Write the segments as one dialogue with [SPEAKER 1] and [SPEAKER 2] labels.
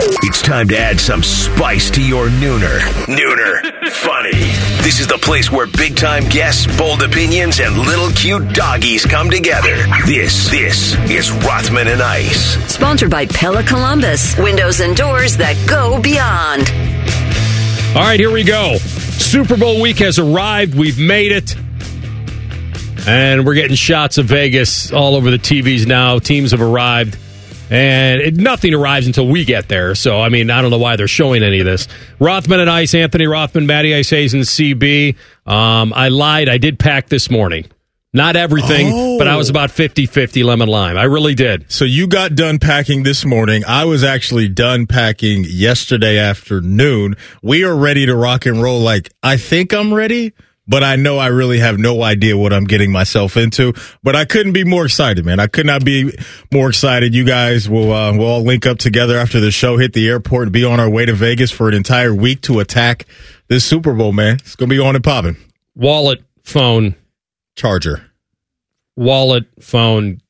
[SPEAKER 1] It's time to add some spice to your nooner. Nooner. Funny. This is the place where big time guests, bold opinions, and little cute doggies come together. This, this is Rothman and Ice.
[SPEAKER 2] Sponsored by Pella Columbus. Windows and doors that go beyond.
[SPEAKER 3] All right, here we go. Super Bowl week has arrived. We've made it. And we're getting shots of Vegas all over the TVs now. Teams have arrived. And it, nothing arrives until we get there. So, I mean, I don't know why they're showing any of this. Rothman and Ice, Anthony Rothman, Matty Ice Hayes, and CB. Um, I lied. I did pack this morning. Not everything,
[SPEAKER 4] Oh.
[SPEAKER 3] but I was about 50 50 lemon lime. I really did.
[SPEAKER 4] So you got done packing this morning. I was actually done packing yesterday afternoon. We are ready to rock and roll. Like, I think I'm ready, but I know I really have no idea what I'm getting myself into. But I couldn't be more excited, man. I could not be more excited. You guys will, uh, we'll all link up together after the show, hit the airport, and be on our way to Vegas for an entire week to attack this Super Bowl, man. It's going to be on and popping.
[SPEAKER 3] Wallet, phone,
[SPEAKER 4] Charger.
[SPEAKER 3] wallet, phone,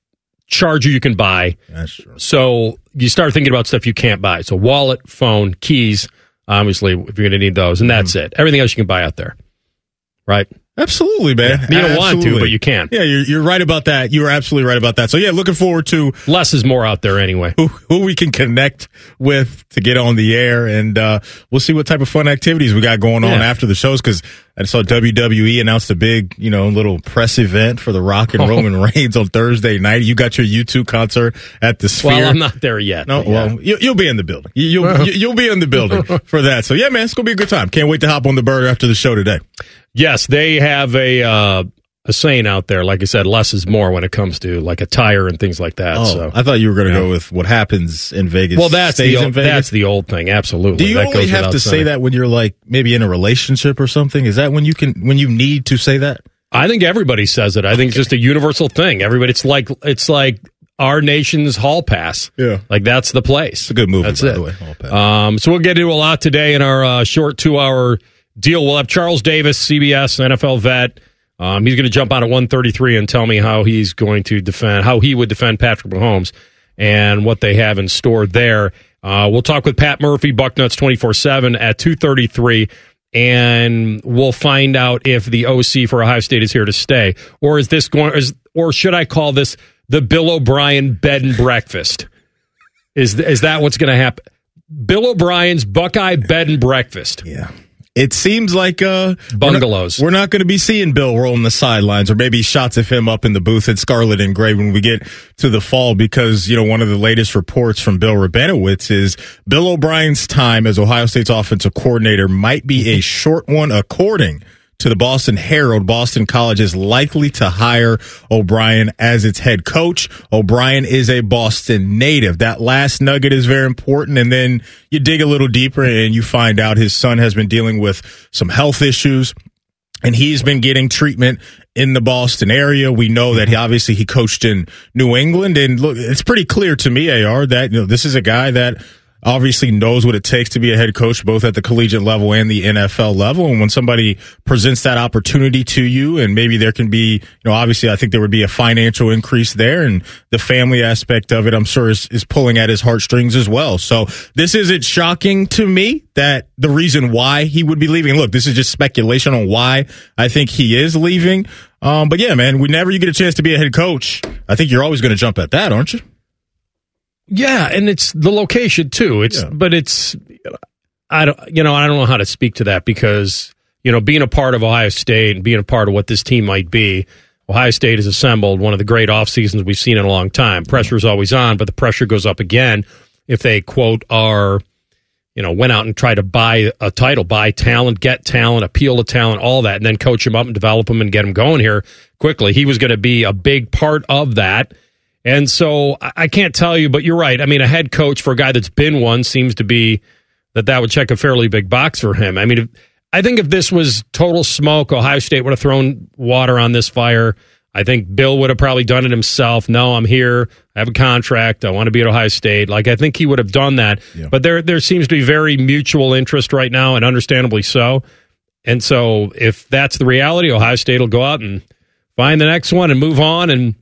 [SPEAKER 3] charger you can buy.
[SPEAKER 4] That's true.
[SPEAKER 3] So you start thinking about stuff you can't buy. So wallet, phone, keys, obviously, if you're going to need those, and that's it. Everything else you can buy out there, right?
[SPEAKER 4] Absolutely, man.
[SPEAKER 3] You don't want to, but you can.
[SPEAKER 4] Yeah, you're, you're right about that. You are absolutely right about that. So yeah, looking forward to
[SPEAKER 3] Less is more out there anyway.
[SPEAKER 4] who, who we can connect with to get on the air, and uh, we'll see what type of fun activities we got going on
[SPEAKER 3] Yeah.
[SPEAKER 4] after the shows. Because I saw WWE announced a big, you know, little press event for the Rock and
[SPEAKER 3] Oh.
[SPEAKER 4] Roman Reigns on Thursday night. You got your U2 concert at the Sphere.
[SPEAKER 3] Well, I'm not there yet.
[SPEAKER 4] No,
[SPEAKER 3] yeah.
[SPEAKER 4] well, you, you'll be in the building. You, you'll you- you'll be in the building for that. So yeah, man, it's gonna be a good time. Can't wait to hop on the bird after the show today.
[SPEAKER 3] yes, they have a uh, a saying out there. Like I said, less is more when it comes to like a tire and things like that.
[SPEAKER 4] Oh,
[SPEAKER 3] so.
[SPEAKER 4] I thought you were gonna go with what happens in Vegas.
[SPEAKER 3] well, that's the
[SPEAKER 4] in
[SPEAKER 3] old,
[SPEAKER 4] Vegas.
[SPEAKER 3] that's the old thing. Absolutely.
[SPEAKER 4] Do you
[SPEAKER 3] That
[SPEAKER 4] only have to say that when you're like maybe in a relationship or something? Is that when you can when you need to say that?
[SPEAKER 3] I think everybody says it. I think it's just a universal thing. Everybody, it's like it's like our nation's hall pass.
[SPEAKER 4] Yeah.
[SPEAKER 3] like that's the place. It's
[SPEAKER 4] a good movie,
[SPEAKER 3] That's
[SPEAKER 4] by
[SPEAKER 3] it.
[SPEAKER 4] the way,
[SPEAKER 3] Um, so we'll get into a lot today in our uh, short two-hour deal. We'll have Charles Davis, CBS NFL vet. Um, he's going to jump out at 133 and tell me how he's going to defend, how he would defend Patrick Mahomes and what they have in store there. Uh, we'll talk with Pat Murphy, Bucknuts 24-7 at 233 and we'll find out if the OC for Ohio State is here to stay, or is this going, is, or should I call this the Bill O'Brien bed and breakfast? Is is that what's going to happen? Bill O'Brien's Buckeye bed and breakfast.
[SPEAKER 4] Yeah. It seems like uh
[SPEAKER 3] Bungalows.
[SPEAKER 4] We're not, not going to be seeing Bill rolling the sidelines, or maybe shots of him up in the booth at Scarlet and Gray when we get to the fall, because you know one of the latest reports from Bill Rabinowitz is Bill O'Brien's time as Ohio State's offensive coordinator might be a short one, according to the Boston Herald. Boston College is likely to hire O'Brien as its head coach. O'Brien is a Boston native. That last nugget is very important. And then you dig a little deeper and you find out his son has been dealing with some health issues and he's been getting treatment in the Boston area. We know that he obviously he coached in New England, and look, it's pretty clear to me, Ar, that you know this is a guy that obviously knows what it takes to be a head coach, both at the collegiate level and the NFL level. And when somebody presents that opportunity to you, and maybe there can be, you know, obviously I think there would be a financial increase there, and the family aspect of it, I'm sure is is pulling at his heartstrings as well. So this isn't shocking to me that the reason why he would be leaving. Look, this is just speculation on why I think he is leaving. Um, but yeah, man, whenever you get a chance to be a head coach, I think you're always going to jump at that, aren't you?
[SPEAKER 3] Yeah, and it's the location too. It's
[SPEAKER 4] Yeah.
[SPEAKER 3] but it's I don't you know I don't know how to speak to that because you know being a part of Ohio State and being a part of what this team might be. Ohio State has assembled one of the great off seasons we've seen in a long time. Mm-hmm. Pressure is always on, but the pressure goes up again if they quote are you know went out and tried to buy a title, buy talent, get talent, appeal to talent, all that, and then coach them up and develop them and get them going here quickly. He was going to be a big part of that And so I can't tell you, but you're right. I mean, a head coach for a guy that's been one seems to be that that would check a fairly big box for him. I mean, if, I think if this was total smoke, Ohio State would have thrown water on this fire. I think Bill would have probably done it himself. No, I'm here. I have a contract. I want to be at Ohio State. Like I think he would have done that.
[SPEAKER 4] Yeah.
[SPEAKER 3] But there there seems to be very mutual interest right now, and understandably so. And so if that's the reality, Ohio State will go out and find the next one and move on. And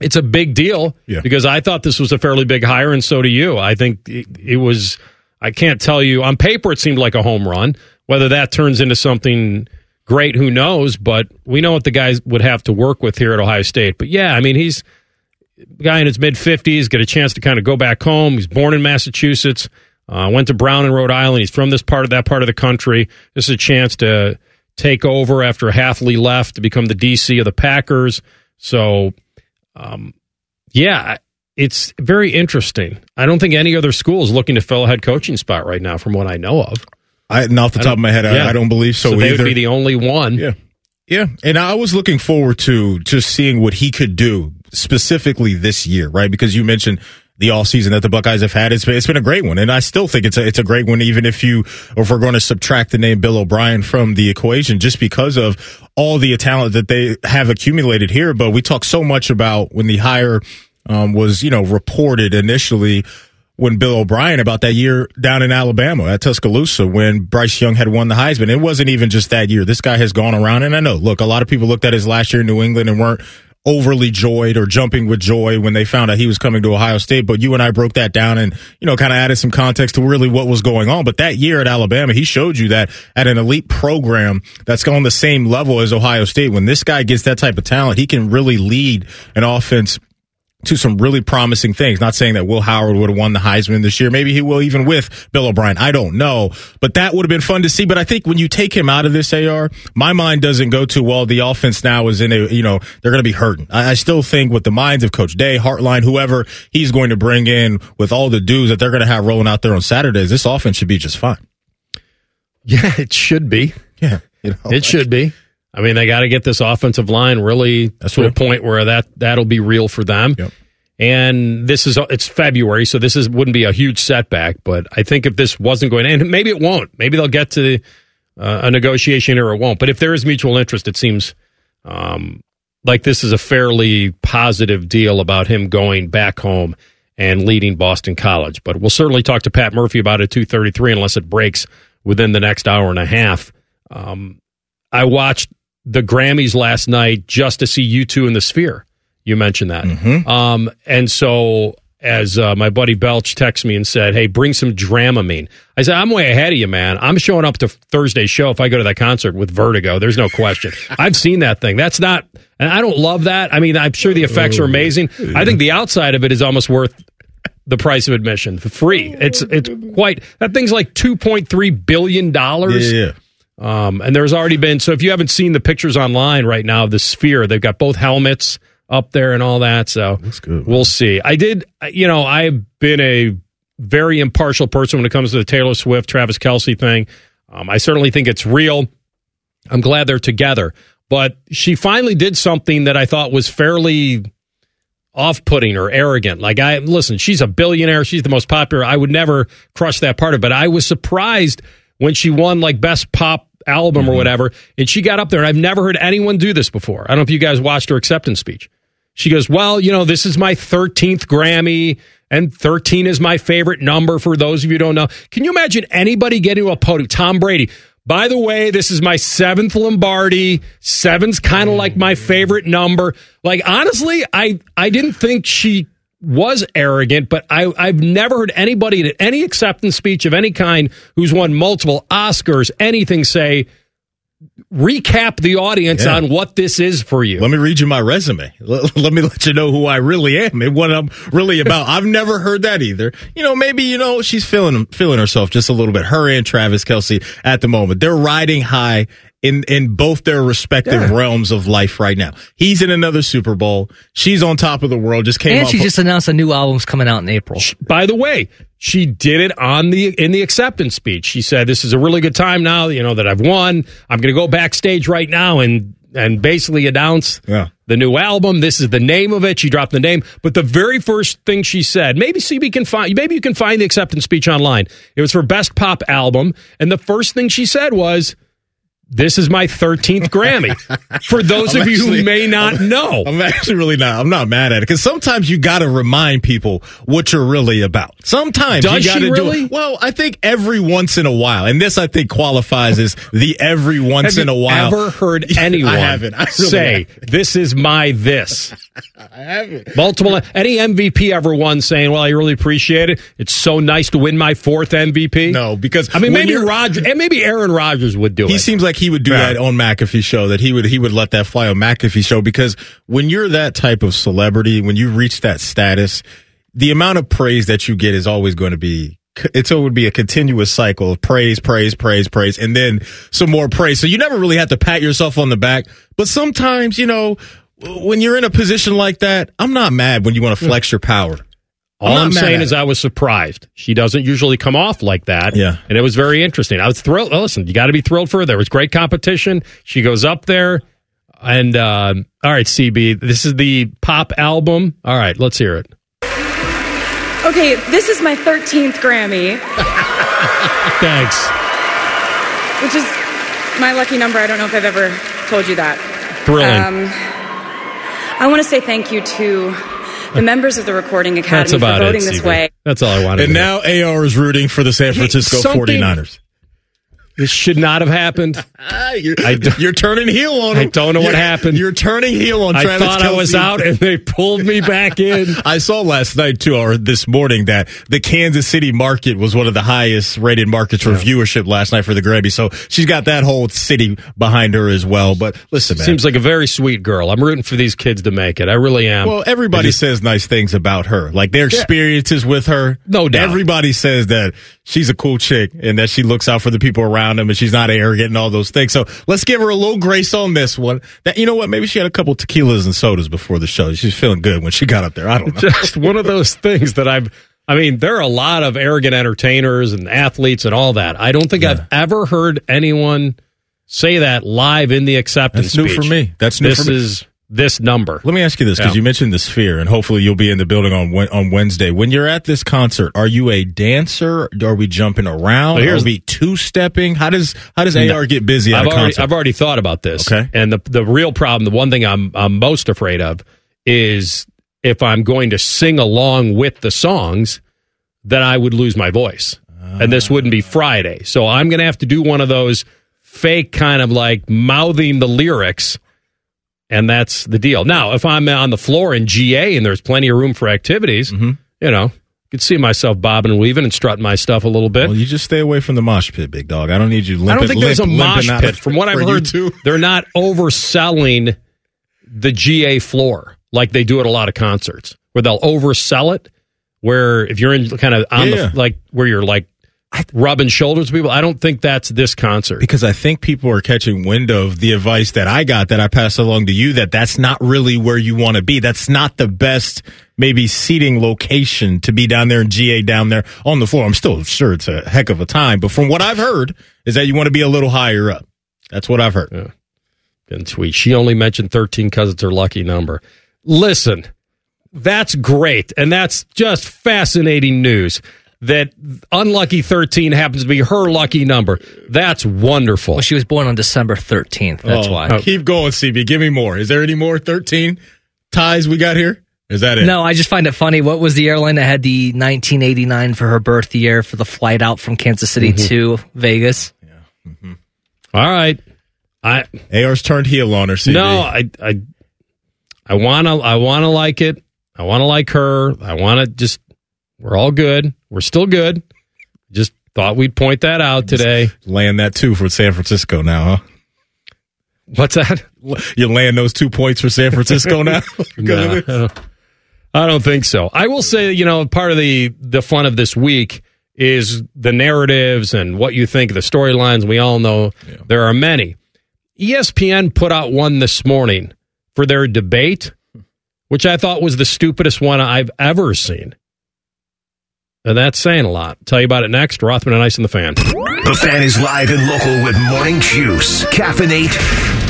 [SPEAKER 3] it's a big deal
[SPEAKER 4] Yeah.
[SPEAKER 3] because I thought this was a fairly big hire, and so do you. I think it, it was. I can't tell you on paper it seemed like a home run. Whether that turns into something great, who knows? But we know what the guys would have to work with here at Ohio State. But yeah, I mean he's a guy in his mid fifties, get a chance to kind of go back home. He's born in Massachusetts, uh, went to Brown in Rhode Island. He's from this part of that part of the country. This is a chance to take over after Hafley left to become the DC of the Packers. So, um, yeah, it's very interesting. I don't think any other school is looking to fill a head coaching spot right now, from what I know of.
[SPEAKER 4] I, and off the top of my head,
[SPEAKER 3] yeah.
[SPEAKER 4] I, I don't believe so,
[SPEAKER 3] So, they
[SPEAKER 4] either.
[SPEAKER 3] would be the only one.
[SPEAKER 4] Yeah. Yeah. And I was looking forward to just seeing what he could do specifically this year, right? Because you mentioned the all season that the Buckeyes have had. It's been, it's been a great one. And I still think it's a, it's a great one, even if you, if we're going to subtract the name Bill O'Brien from the equation, just because of all the talent that they have accumulated here. But we talk so much about when the hire, um, was, you know, reported initially when Bill O'Brien about that year down in Alabama at Tuscaloosa when Bryce Young had won the Heisman. It wasn't even just that year. This guy has gone around, and I know, look, a lot of people looked at his last year in New England and weren't overly joyed or jumping with joy when they found out he was coming to Ohio State. But you and I broke that down and, you know, kind of added some context to really what was going on. But that year at Alabama, he showed you that at an elite program that's on the same level as Ohio State, when this guy gets that type of talent, he can really lead an offense to some really promising things. Not saying that Will Howard would have won the Heisman this year. Maybe he will even with Bill O'Brien. I don't know. But that would have been fun to see. But I think when you take him out of this AR, my mind doesn't go to, well, the offense now is in a, you know, they're going to be hurting. I, I still think with the minds of Coach Day, Hartline, whoever he's going to bring in with all the dudes that they're going to have rolling out there on Saturdays, this offense should be just fine.
[SPEAKER 3] Yeah, it should be.
[SPEAKER 4] Yeah. You know,
[SPEAKER 3] It should be. I mean, they got to get this offensive line really
[SPEAKER 4] That's
[SPEAKER 3] to a point where that that'll be real for them.
[SPEAKER 4] Yep.
[SPEAKER 3] And this is it's February, so this is wouldn't be a huge setback. But I think if this wasn't going, and maybe it won't. Maybe they'll get to uh, a negotiation or it won't. But if there is mutual interest, it seems um, like this is a fairly positive deal about him going back home and leading Boston College. But we'll certainly talk to Pat Murphy about it two thirty three, unless it breaks within the next hour and a half. Um, I watched the Grammys last night just to see U2 in the Sphere. You mentioned that, um, and so as uh, my buddy Belch texted me and said, "Hey, bring some Dramamine." I said, "I'm way ahead of you, man. I'm showing up to Thursday's show if I go to that concert with Vertigo. There's no question. I've seen that thing. That's not, and I don't love that. I mean, I'm sure the effects are amazing. I think the outside of it is almost worth." The price of admission for free. It's it's quite that thing's like two point three billion dollars.
[SPEAKER 4] yeah.
[SPEAKER 3] Um, and there's already been so if you haven't seen the pictures online right now of the sphere, they've got both helmets up there and all that. So
[SPEAKER 4] good,
[SPEAKER 3] we'll see. I did, you know, I've been a very impartial person when it comes to the Taylor Swift, Travis Kelce thing. Um, I certainly think it's real. I'm glad they're together, but she finally did something that I thought was fairly off-putting or arrogant. Like I listen, she's a billionaire, she's the most popular. I would never crush that part of it, but I was surprised when she won like best pop album or mm-hmm. whatever and she got up there and I've never heard anyone do this before. I don't know if you guys watched her acceptance speech. She goes, "Well, you know, this is my 13th Grammy and 13 is my favorite number for those of you who don't know. Can you imagine anybody getting to a podium Tom Brady by the way, this is my seventh Lombardi. Seven's kind of like mm. my favorite number. Like honestly, I I didn't think she was arrogant, but I I've never heard anybody at any acceptance speech of any kind who's won multiple Oscars anything say recap the audience
[SPEAKER 4] Yeah.
[SPEAKER 3] on what this is for you.
[SPEAKER 4] Let me read you my resume. Let, let me let you know who I really am and what I'm really about. I've never heard that either. You know, maybe, you know, she's feeling, feeling herself just a little bit. Her and Travis Kelce at the moment. They're riding high in, in both their respective
[SPEAKER 3] Yeah.
[SPEAKER 4] realms of life right now. He's in another Super Bowl. She's on top of the world. Just came
[SPEAKER 5] And she
[SPEAKER 4] of-
[SPEAKER 5] just announced a new album's coming out in April.
[SPEAKER 3] By the way, she did it on the in the acceptance speech. She said, "This is a really good time now. You know that I've won. I'm going to go backstage right now and and basically announce
[SPEAKER 4] Yeah.
[SPEAKER 3] the new album. This is the name of it. She dropped the name, but the very first thing she said, maybe CB can find, maybe you can find the acceptance speech online. It was for best pop album, and the first thing she said was. This is my 13th Grammy. For those
[SPEAKER 4] I'm
[SPEAKER 3] of you who may not know.
[SPEAKER 4] I'm actually really not. I'm not mad at it because sometimes you got to remind people what you're really about. Sometimes
[SPEAKER 3] Does
[SPEAKER 4] you got to
[SPEAKER 3] really?
[SPEAKER 4] do it. Well, I think every once in a while, and this I think qualifies as the every once
[SPEAKER 3] Have
[SPEAKER 4] in a while.
[SPEAKER 3] ever heard
[SPEAKER 4] I
[SPEAKER 3] anyone
[SPEAKER 4] haven't. I really
[SPEAKER 3] say,
[SPEAKER 4] haven't.
[SPEAKER 3] this is my this?
[SPEAKER 4] I haven't.
[SPEAKER 3] Multiple, any MVP ever won saying, well, I really appreciate it. It's so nice to win my fourth MVP.
[SPEAKER 4] No, because
[SPEAKER 3] I mean, maybe Roger, and maybe Aaron Rodgers would do
[SPEAKER 4] He
[SPEAKER 3] it.
[SPEAKER 4] seems like he would do
[SPEAKER 3] Yeah.
[SPEAKER 4] that on McAfee show. That he would he would let that fly on McAfee show because when you're that type of celebrity, when you reach that status, the amount of praise that you get is always going to be. It's it would be a continuous cycle of praise, praise, praise, praise, and then some more praise. So you never really have to pat yourself on the back. But sometimes, you know, when you're in a position like that, I'm not mad when you want to flex your power.
[SPEAKER 3] All
[SPEAKER 4] not
[SPEAKER 3] I'm saying is. I was surprised. She doesn't usually come off like that.
[SPEAKER 4] Yeah.
[SPEAKER 3] And it was very interesting. I was thrilled. well, Listen, you got to be thrilled for her. There was great competition. She goes up there. And, um, all right, CB, this is the pop album. All right, let's hear it.
[SPEAKER 6] Okay, this is my 13th Grammy,
[SPEAKER 3] Thanks.
[SPEAKER 6] which is my lucky number. I don't know if I've ever told you that.
[SPEAKER 3] Thrilling.
[SPEAKER 6] Um, I want to say thank you to the members of the Recording
[SPEAKER 3] That's
[SPEAKER 6] Academy for
[SPEAKER 3] about it.
[SPEAKER 6] voting this way.
[SPEAKER 3] That's all I wanted
[SPEAKER 4] And
[SPEAKER 3] to
[SPEAKER 4] now AR is rooting for the San Francisco
[SPEAKER 3] something-
[SPEAKER 4] 49ers.
[SPEAKER 3] This should not have happened.
[SPEAKER 4] You're,
[SPEAKER 3] I
[SPEAKER 4] you're turning heel on him.
[SPEAKER 3] I don't know what
[SPEAKER 4] You're-
[SPEAKER 3] happened.
[SPEAKER 4] You're turning heel on
[SPEAKER 3] I
[SPEAKER 4] Travis
[SPEAKER 3] thought I was out and they pulled me back in.
[SPEAKER 4] I saw last night too, or this morning, that the Kansas City market was one of the highest rated markets for viewership last night for the Grammy. So she's got that whole city behind her as well. But listen, man.
[SPEAKER 3] Seems like a very sweet girl. I'm rooting for these kids to make it. I really am.
[SPEAKER 4] well, everybody
[SPEAKER 3] just-
[SPEAKER 4] says nice things about her, like their experiences with her.
[SPEAKER 3] No doubt.
[SPEAKER 4] Everybody says that she's a cool chick and that she looks out for the people around them and she's not arrogant and all those things. So let's give her a little grace on this one. That you know what? Maybe she had a couple tequilas and sodas before the show. She's feeling good when she got up there. I don't know.
[SPEAKER 3] just one of those things that I've. I mean, there are a lot of arrogant entertainers and athletes and all that. I don't think I've ever heard anyone say that live in the acceptance
[SPEAKER 4] That's new
[SPEAKER 3] speech.
[SPEAKER 4] for me. That's new
[SPEAKER 3] this
[SPEAKER 4] for me.
[SPEAKER 3] is this number.
[SPEAKER 4] Let me ask you this because
[SPEAKER 3] Yeah.
[SPEAKER 4] you mentioned the sphere, and hopefully you'll be in the building on on Wednesday. When you're at this concert, are you a dancer? Are we jumping around?
[SPEAKER 3] Well, here's-
[SPEAKER 4] are we two stepping? How does how does AR get busy at
[SPEAKER 3] I've
[SPEAKER 4] a
[SPEAKER 3] already. I've already thought about this.
[SPEAKER 4] Okay.
[SPEAKER 3] And the the real problem, the one thing I'm I'm most afraid of is if I'm going to sing along with the songs, that I would lose my voice. and this wouldn't be Friday. So I'm going to have to do one of those fake kind of like mouthing the lyrics. And that's the deal. Now, if I'm on the floor in GA and there's plenty of room for activities,
[SPEAKER 4] Mm-hmm.
[SPEAKER 3] you know, I could see myself bobbing and weaving and strutting my stuff a little bit.
[SPEAKER 4] well, you just stay away from the mosh pit, big dog. I don't need you. Limping,
[SPEAKER 3] I don't think there's a mosh pit. From what I've heard,
[SPEAKER 4] two.
[SPEAKER 3] they're not overselling the GA floor like they do at a lot of concerts, where they'll oversell it. Where if you're in kind of on
[SPEAKER 4] Yeah.
[SPEAKER 3] the like where you're like rubbing shoulders with people, I don't think that's this concert.
[SPEAKER 4] because I think people are catching wind of the advice that I got that I passed along to you that that's not really where you want to be. That's not the best maybe seating location to be down there in GA down there on the floor. I'm still sure it's a heck of a time, but from what I've heard is that you want to be a little higher up. That's what I've heard.
[SPEAKER 3] and tweet. She only mentioned 13 because it's her lucky number. Listen, that's great. And that's just fascinating news that unlucky 13 happens to be her lucky number. That's wonderful.
[SPEAKER 5] Well, she was born on December 13th. That's
[SPEAKER 4] Oh,
[SPEAKER 5] why.
[SPEAKER 4] Keep going, CB. Give me more. Is there any more 13 ties we got here? Is that it?
[SPEAKER 5] No, I just find it funny. What was the airline that had the 1989 for her birth year for the flight out from Kansas City
[SPEAKER 4] Mm-hmm.
[SPEAKER 5] to Vegas? Yeah.
[SPEAKER 3] All right. I
[SPEAKER 4] AR's turned heel on her, CB.
[SPEAKER 3] no, I I I want to I want to like it. I want to like her. I want to just we're all good. We're still good. Just thought we'd point that out today.
[SPEAKER 4] Land that two for San Francisco now, huh?
[SPEAKER 3] What's that?
[SPEAKER 4] You're laying those two points for San Francisco now?
[SPEAKER 3] No, I don't- I don't think so. I will say, you know, part of the the fun of this week is the narratives and what you think, the storylines. We all know there are many. ESPN put out one this morning for their debate, which I thought was the stupidest one I've ever seen. And that's saying a lot. Tell you about it next. Rothman and Ice and the Fan.
[SPEAKER 1] The fan is live and local with morning juice. Caffeinate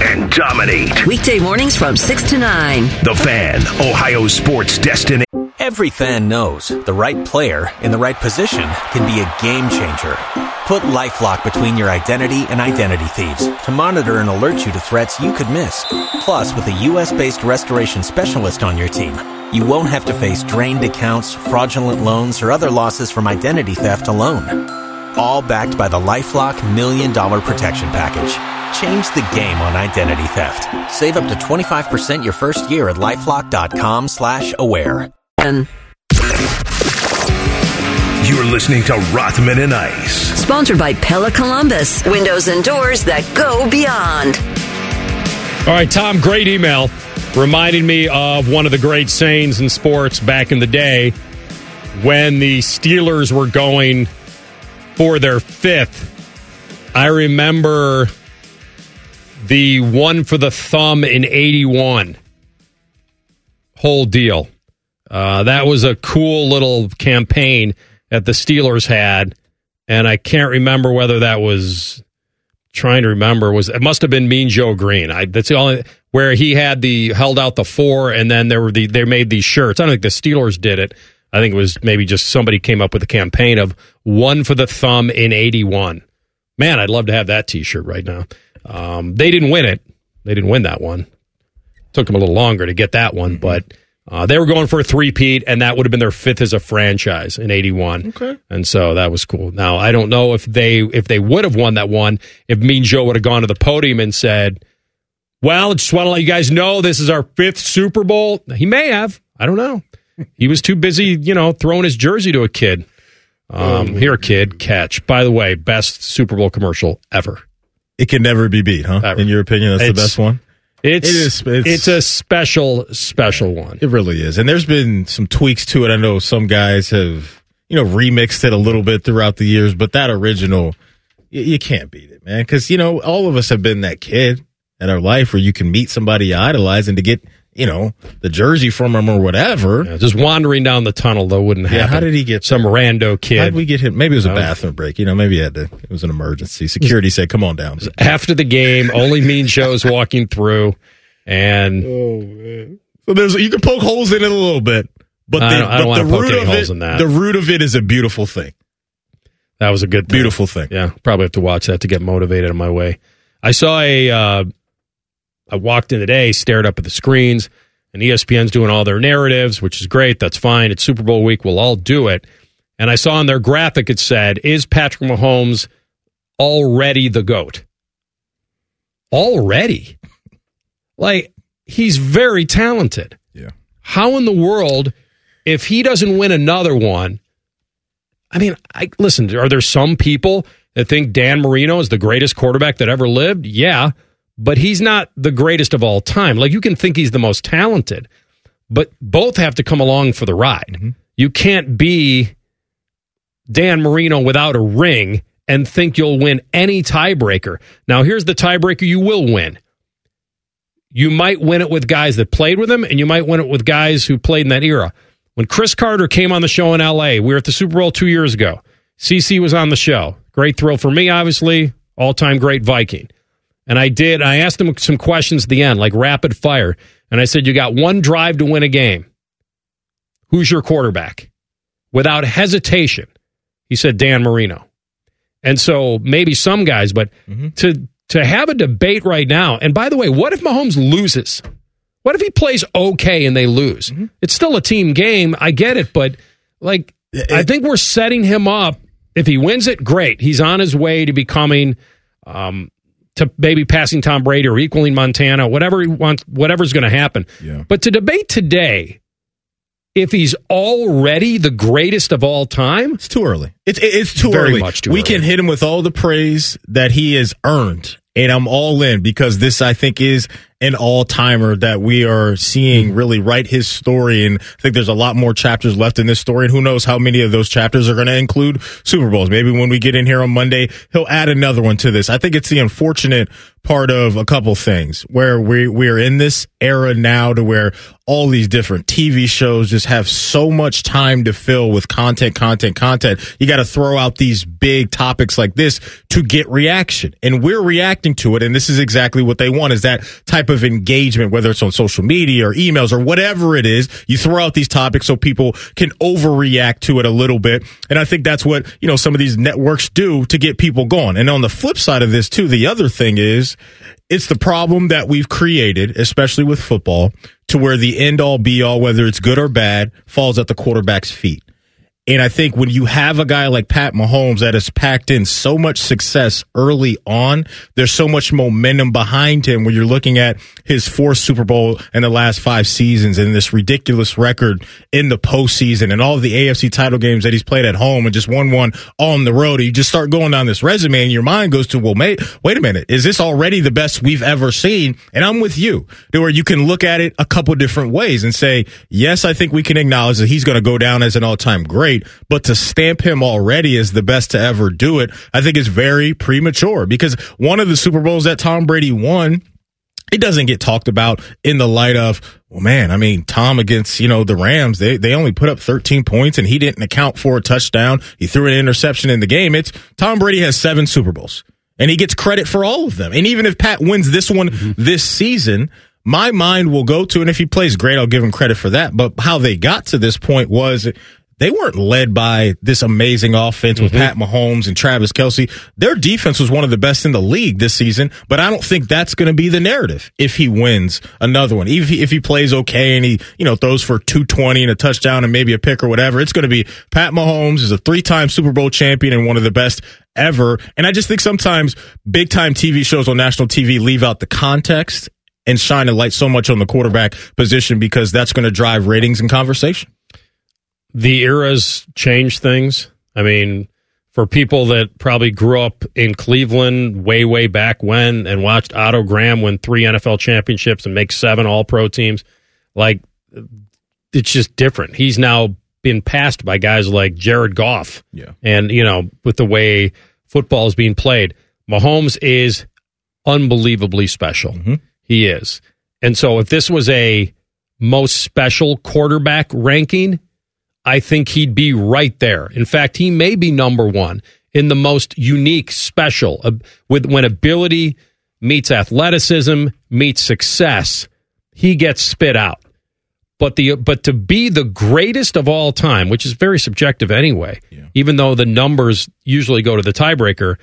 [SPEAKER 1] and dominate.
[SPEAKER 2] Weekday mornings from 6 to 9.
[SPEAKER 1] The Fan, Ohio sports destination.
[SPEAKER 7] Every fan knows the right player in the right position can be a game changer. Put LifeLock between your identity and identity thieves to monitor and alert you to threats you could miss. Plus, with a U.S.-based restoration specialist on your team, you won't have to face drained accounts, fraudulent loans, or other losses from identity theft alone. All backed by the LifeLock Million Dollar Protection Package. Change the game on identity theft. Save up to 25% your first year at LifeLock.com slash aware.
[SPEAKER 2] And
[SPEAKER 1] You're listening to Rothman and Ice.
[SPEAKER 2] sponsored by Pella Columbus. Windows and doors that go beyond.
[SPEAKER 3] All right, Tom, great email reminding me of one of the great sayings in sports back in the day when the Steelers were going for their fifth. I remember the one for the thumb in 81 whole deal. Uh, that was a cool little campaign that the Steelers had. And I can't remember whether that was trying to remember was it must have been Mean Joe Greene. I, that's the only where he had the held out the four, and then there were the they made these shirts. I don't think the Steelers did it. I think it was maybe just somebody came up with a campaign of one for the thumb in eighty one. Man, I'd love to have that T-shirt right now. Um, they didn't win it. They didn't win that one. Took them a little longer to get that one, but uh, they were going for a three-peat, and that would have been their fifth as a franchise in '81. Okay, and so that was cool. Now I don't know if they if they would have won that one if Mean Joe would have gone to the podium and said, "Well, I just want to let you guys know this is our fifth Super Bowl." He may have. I don't know. He was too busy, you know, throwing his jersey to a kid. Um, here, kid, catch. By the way, best Super Bowl commercial ever.
[SPEAKER 4] It can never be beat, huh? In your opinion, that's
[SPEAKER 3] It's-
[SPEAKER 4] the best one.
[SPEAKER 3] It's
[SPEAKER 4] It is- it's-
[SPEAKER 3] it's a special special one.
[SPEAKER 4] It really is. And there's been some tweaks to it. I know some guys have, you know, remixed it a little bit throughout the years, but that original, you, you can't beat it, man. Cause, you know, all of us have been that kid in our life where you can meet somebody you idolize and to get, you know, the jersey from him or whatever.
[SPEAKER 3] Yeah, just wandering down the tunnel though wouldn't happen.
[SPEAKER 4] Yeah, how did he get
[SPEAKER 3] some rando kid?
[SPEAKER 4] How
[SPEAKER 3] kid
[SPEAKER 4] did we get him? Maybe it was a bathroom break. You know, maybe he had to, it was an emergency. Security said, come on down.
[SPEAKER 3] after the game? Only Mean Joe's walking through, and oh, man,
[SPEAKER 4] So there's, you can poke holes in it a little bit, but,
[SPEAKER 3] I
[SPEAKER 4] the,
[SPEAKER 3] don't- don't
[SPEAKER 4] but
[SPEAKER 3] wanna
[SPEAKER 4] the
[SPEAKER 3] poke
[SPEAKER 4] root
[SPEAKER 3] any
[SPEAKER 4] of
[SPEAKER 3] holes
[SPEAKER 4] it,
[SPEAKER 3] in that.
[SPEAKER 4] the root of it is a beautiful thing.
[SPEAKER 3] that was a good thing.
[SPEAKER 4] Beautiful thing.
[SPEAKER 3] Yeah, probably have to watch that to get motivated on my way. I saw a. Uh, I walked in today, stared up at the screens, and ESPN's doing all their narratives, which is great. That's fine. It's Super Bowl week. We'll all do it. And I saw on their graphic it said, "Is Patrick Mahomes already the goat?" Already, like he's very talented.
[SPEAKER 4] Yeah.
[SPEAKER 3] How in the world, if he doesn't win another one? I mean, I listen. Are there some people that think Dan Marino is the greatest quarterback that ever lived? Yeah, but he's not the greatest of all time. Like you can think he's the most talented, but both have to come along for the ride. Mm-hmm. You can't be Dan Marino without a ring and think you'll win any tiebreaker. Now, here's the tiebreaker you will win. You might win it with guys that played with him, and you might win it with guys who played in that era. When Cris Carter came on the show in LA, we were at the Super Bowl two years ago. CC was on the show. Great thrill for me, obviously. All time great Viking. And I did, I asked him some questions at the end, like rapid fire. And I said, You got one drive to win a game. Who's your quarterback? Without hesitation, he said Dan Marino. And so maybe some guys, but to to have a debate right now, and by the way, what if Mahomes loses? What if he plays okay and they lose? It's still a team game. I get it, but like I think we're setting him up. If he wins it, great. He's on his way to becoming um, to maybe passing Tom Brady or equaling Montana, whatever he wants, whatever's going to happen.
[SPEAKER 4] Yeah.
[SPEAKER 3] But to debate today, if he's already the greatest of all time,
[SPEAKER 4] It's too early. It's it's too
[SPEAKER 3] Very
[SPEAKER 4] early.
[SPEAKER 3] much too
[SPEAKER 4] we
[SPEAKER 3] early.
[SPEAKER 4] can hit him with all the praise that he has earned, and I'm all in because this I think is an all timer that we are seeing hmm. really write his story. And I think there's a lot more chapters left in this story. And who knows how many of those chapters are going to include Super Bowls. Maybe when we get in here on Monday, he'll add another one to this. I think it's the unfortunate part of a couple things where we we're in this era now to where all these different TV shows just have so much time to fill with content, content, content. You got to throw out these big topics like this to get reaction. And we're reacting to it. And this is exactly what they want is that type of engagement, whether it's on social media or emails or whatever it is. You throw out these topics so people can overreact to it a little bit. And I think that's what, you know, some of these networks do to get people going. And on the flip side of this too, the other thing is it's the problem that we've created, especially with football, to where the end all be all, whether it's good or bad, falls at the quarterback's feet. And I think when you have a guy like Pat Mahomes that has packed in so much success early on, there's so much momentum behind him when you're looking at his fourth Super Bowl in the last five seasons and this ridiculous record in the postseason and all the AFC title games that he's played at home and just won one on the road. You just start going down this resume and your mind goes to, well, wait a minute. Is this already the best we've ever seen? And I'm with you to where you can look at it a couple different ways and say, yes, I think we can acknowledge that he's going to go down as an all time great, but to stamp him already as the best to ever do it, I think is very premature because one of the Super Bowls that Tom Brady won, it doesn't get talked about in the light of, well, man, I mean, Tom against, you know, the Rams, they, they only put up 13 points and he didn't account for a touchdown. He threw an interception in the game. It's Tom Brady has seven Super Bowls and he gets credit for all of them. And even if Pat wins this one mm-hmm. this season, my mind will go to, and if he plays great, I'll give him credit for that. But how they got to this point was they weren't led by this amazing offense with mm-hmm. Pat Mahomes and Travis Kelce. Their defense was one of the best in the league this season, but I don't think that's going to be the narrative if he wins another one. Even if he, if he plays okay and he, you know, throws for 220 and a touchdown and maybe a pick or whatever, it's going to be Pat Mahomes is a three time Super Bowl champion and one of the best ever. And I just think sometimes big time TV shows on national TV leave out the context and shine a light so much on the quarterback position because that's going to drive ratings and conversation
[SPEAKER 3] the eras change things. I mean, for people that probably grew up in Cleveland way, way back when and watched Otto Graham win three NFL championships and make seven All Pro teams, like it's just different. He's now been passed by guys like Jared Goff.
[SPEAKER 4] Yeah.
[SPEAKER 3] And, you know, with the way football is being played, Mahomes is unbelievably special. Mm-hmm. He is. And so if this was a most special quarterback ranking, I think he'd be right there. In fact, he may be number one in the most unique, special, uh, with when ability meets athleticism meets success, he gets spit out. But the but to be the greatest of all time, which is very subjective anyway, yeah. even though the numbers usually go to the tiebreaker,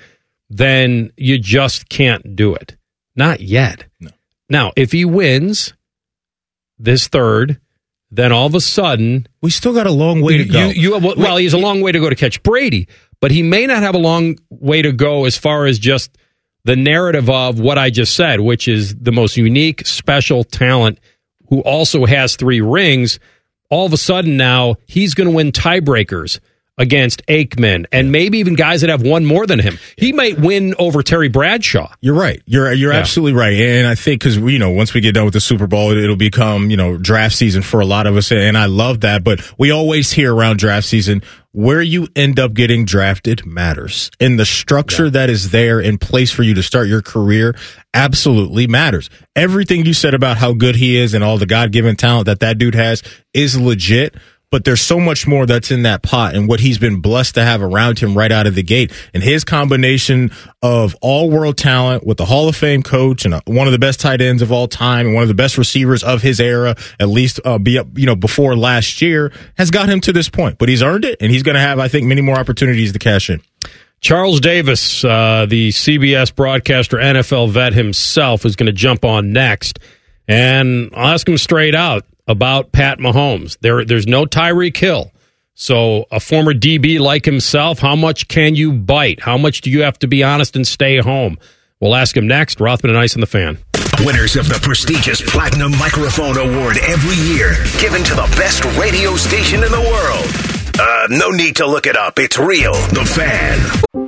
[SPEAKER 3] then you just can't do it. Not yet. No. Now, if he wins this third, then all of a sudden
[SPEAKER 4] we still got a long way to go.
[SPEAKER 3] You, you, well, he's a long way to go to catch Brady, but he may not have a long way to go as far as just the narrative of what I just said, which is the most unique, special talent who also has three rings. All of a sudden now he's going to win tiebreakers against Aikman and maybe even guys that have one more than him. He might win over Terry Bradshaw.
[SPEAKER 4] You're right. You're you're yeah. absolutely right. And I think because you know once we get done with the Super Bowl, it'll become you know draft season for a lot of us, and I love that. But we always hear around draft season where you end up getting drafted matters, and the structure yeah. that is there in place for you to start your career absolutely matters. Everything you said about how good he is and all the God given talent that that dude has is legit but there's so much more that's in that pot and what he's been blessed to have around him right out of the gate. And his combination of all world talent with the Hall of Fame coach and one of the best tight ends of all time and one of the best receivers of his era, at least uh, be up, you know, before last year has got him to this point, but he's earned it and he's going to have, I think, many more opportunities to cash in.
[SPEAKER 3] Charles Davis, uh, the CBS broadcaster, NFL vet himself, is going to jump on next. And I'll ask him straight out about Pat Mahomes. There, there's no Tyreek Hill. So, a former DB like himself, how much can you bite? How much do you have to be honest and stay home? We'll ask him next. Rothman and Ice in the Fan.
[SPEAKER 1] Winners of the prestigious Platinum Microphone Award every year, given to the best radio station in the world. Uh, no need to look it up. It's real. The Fan.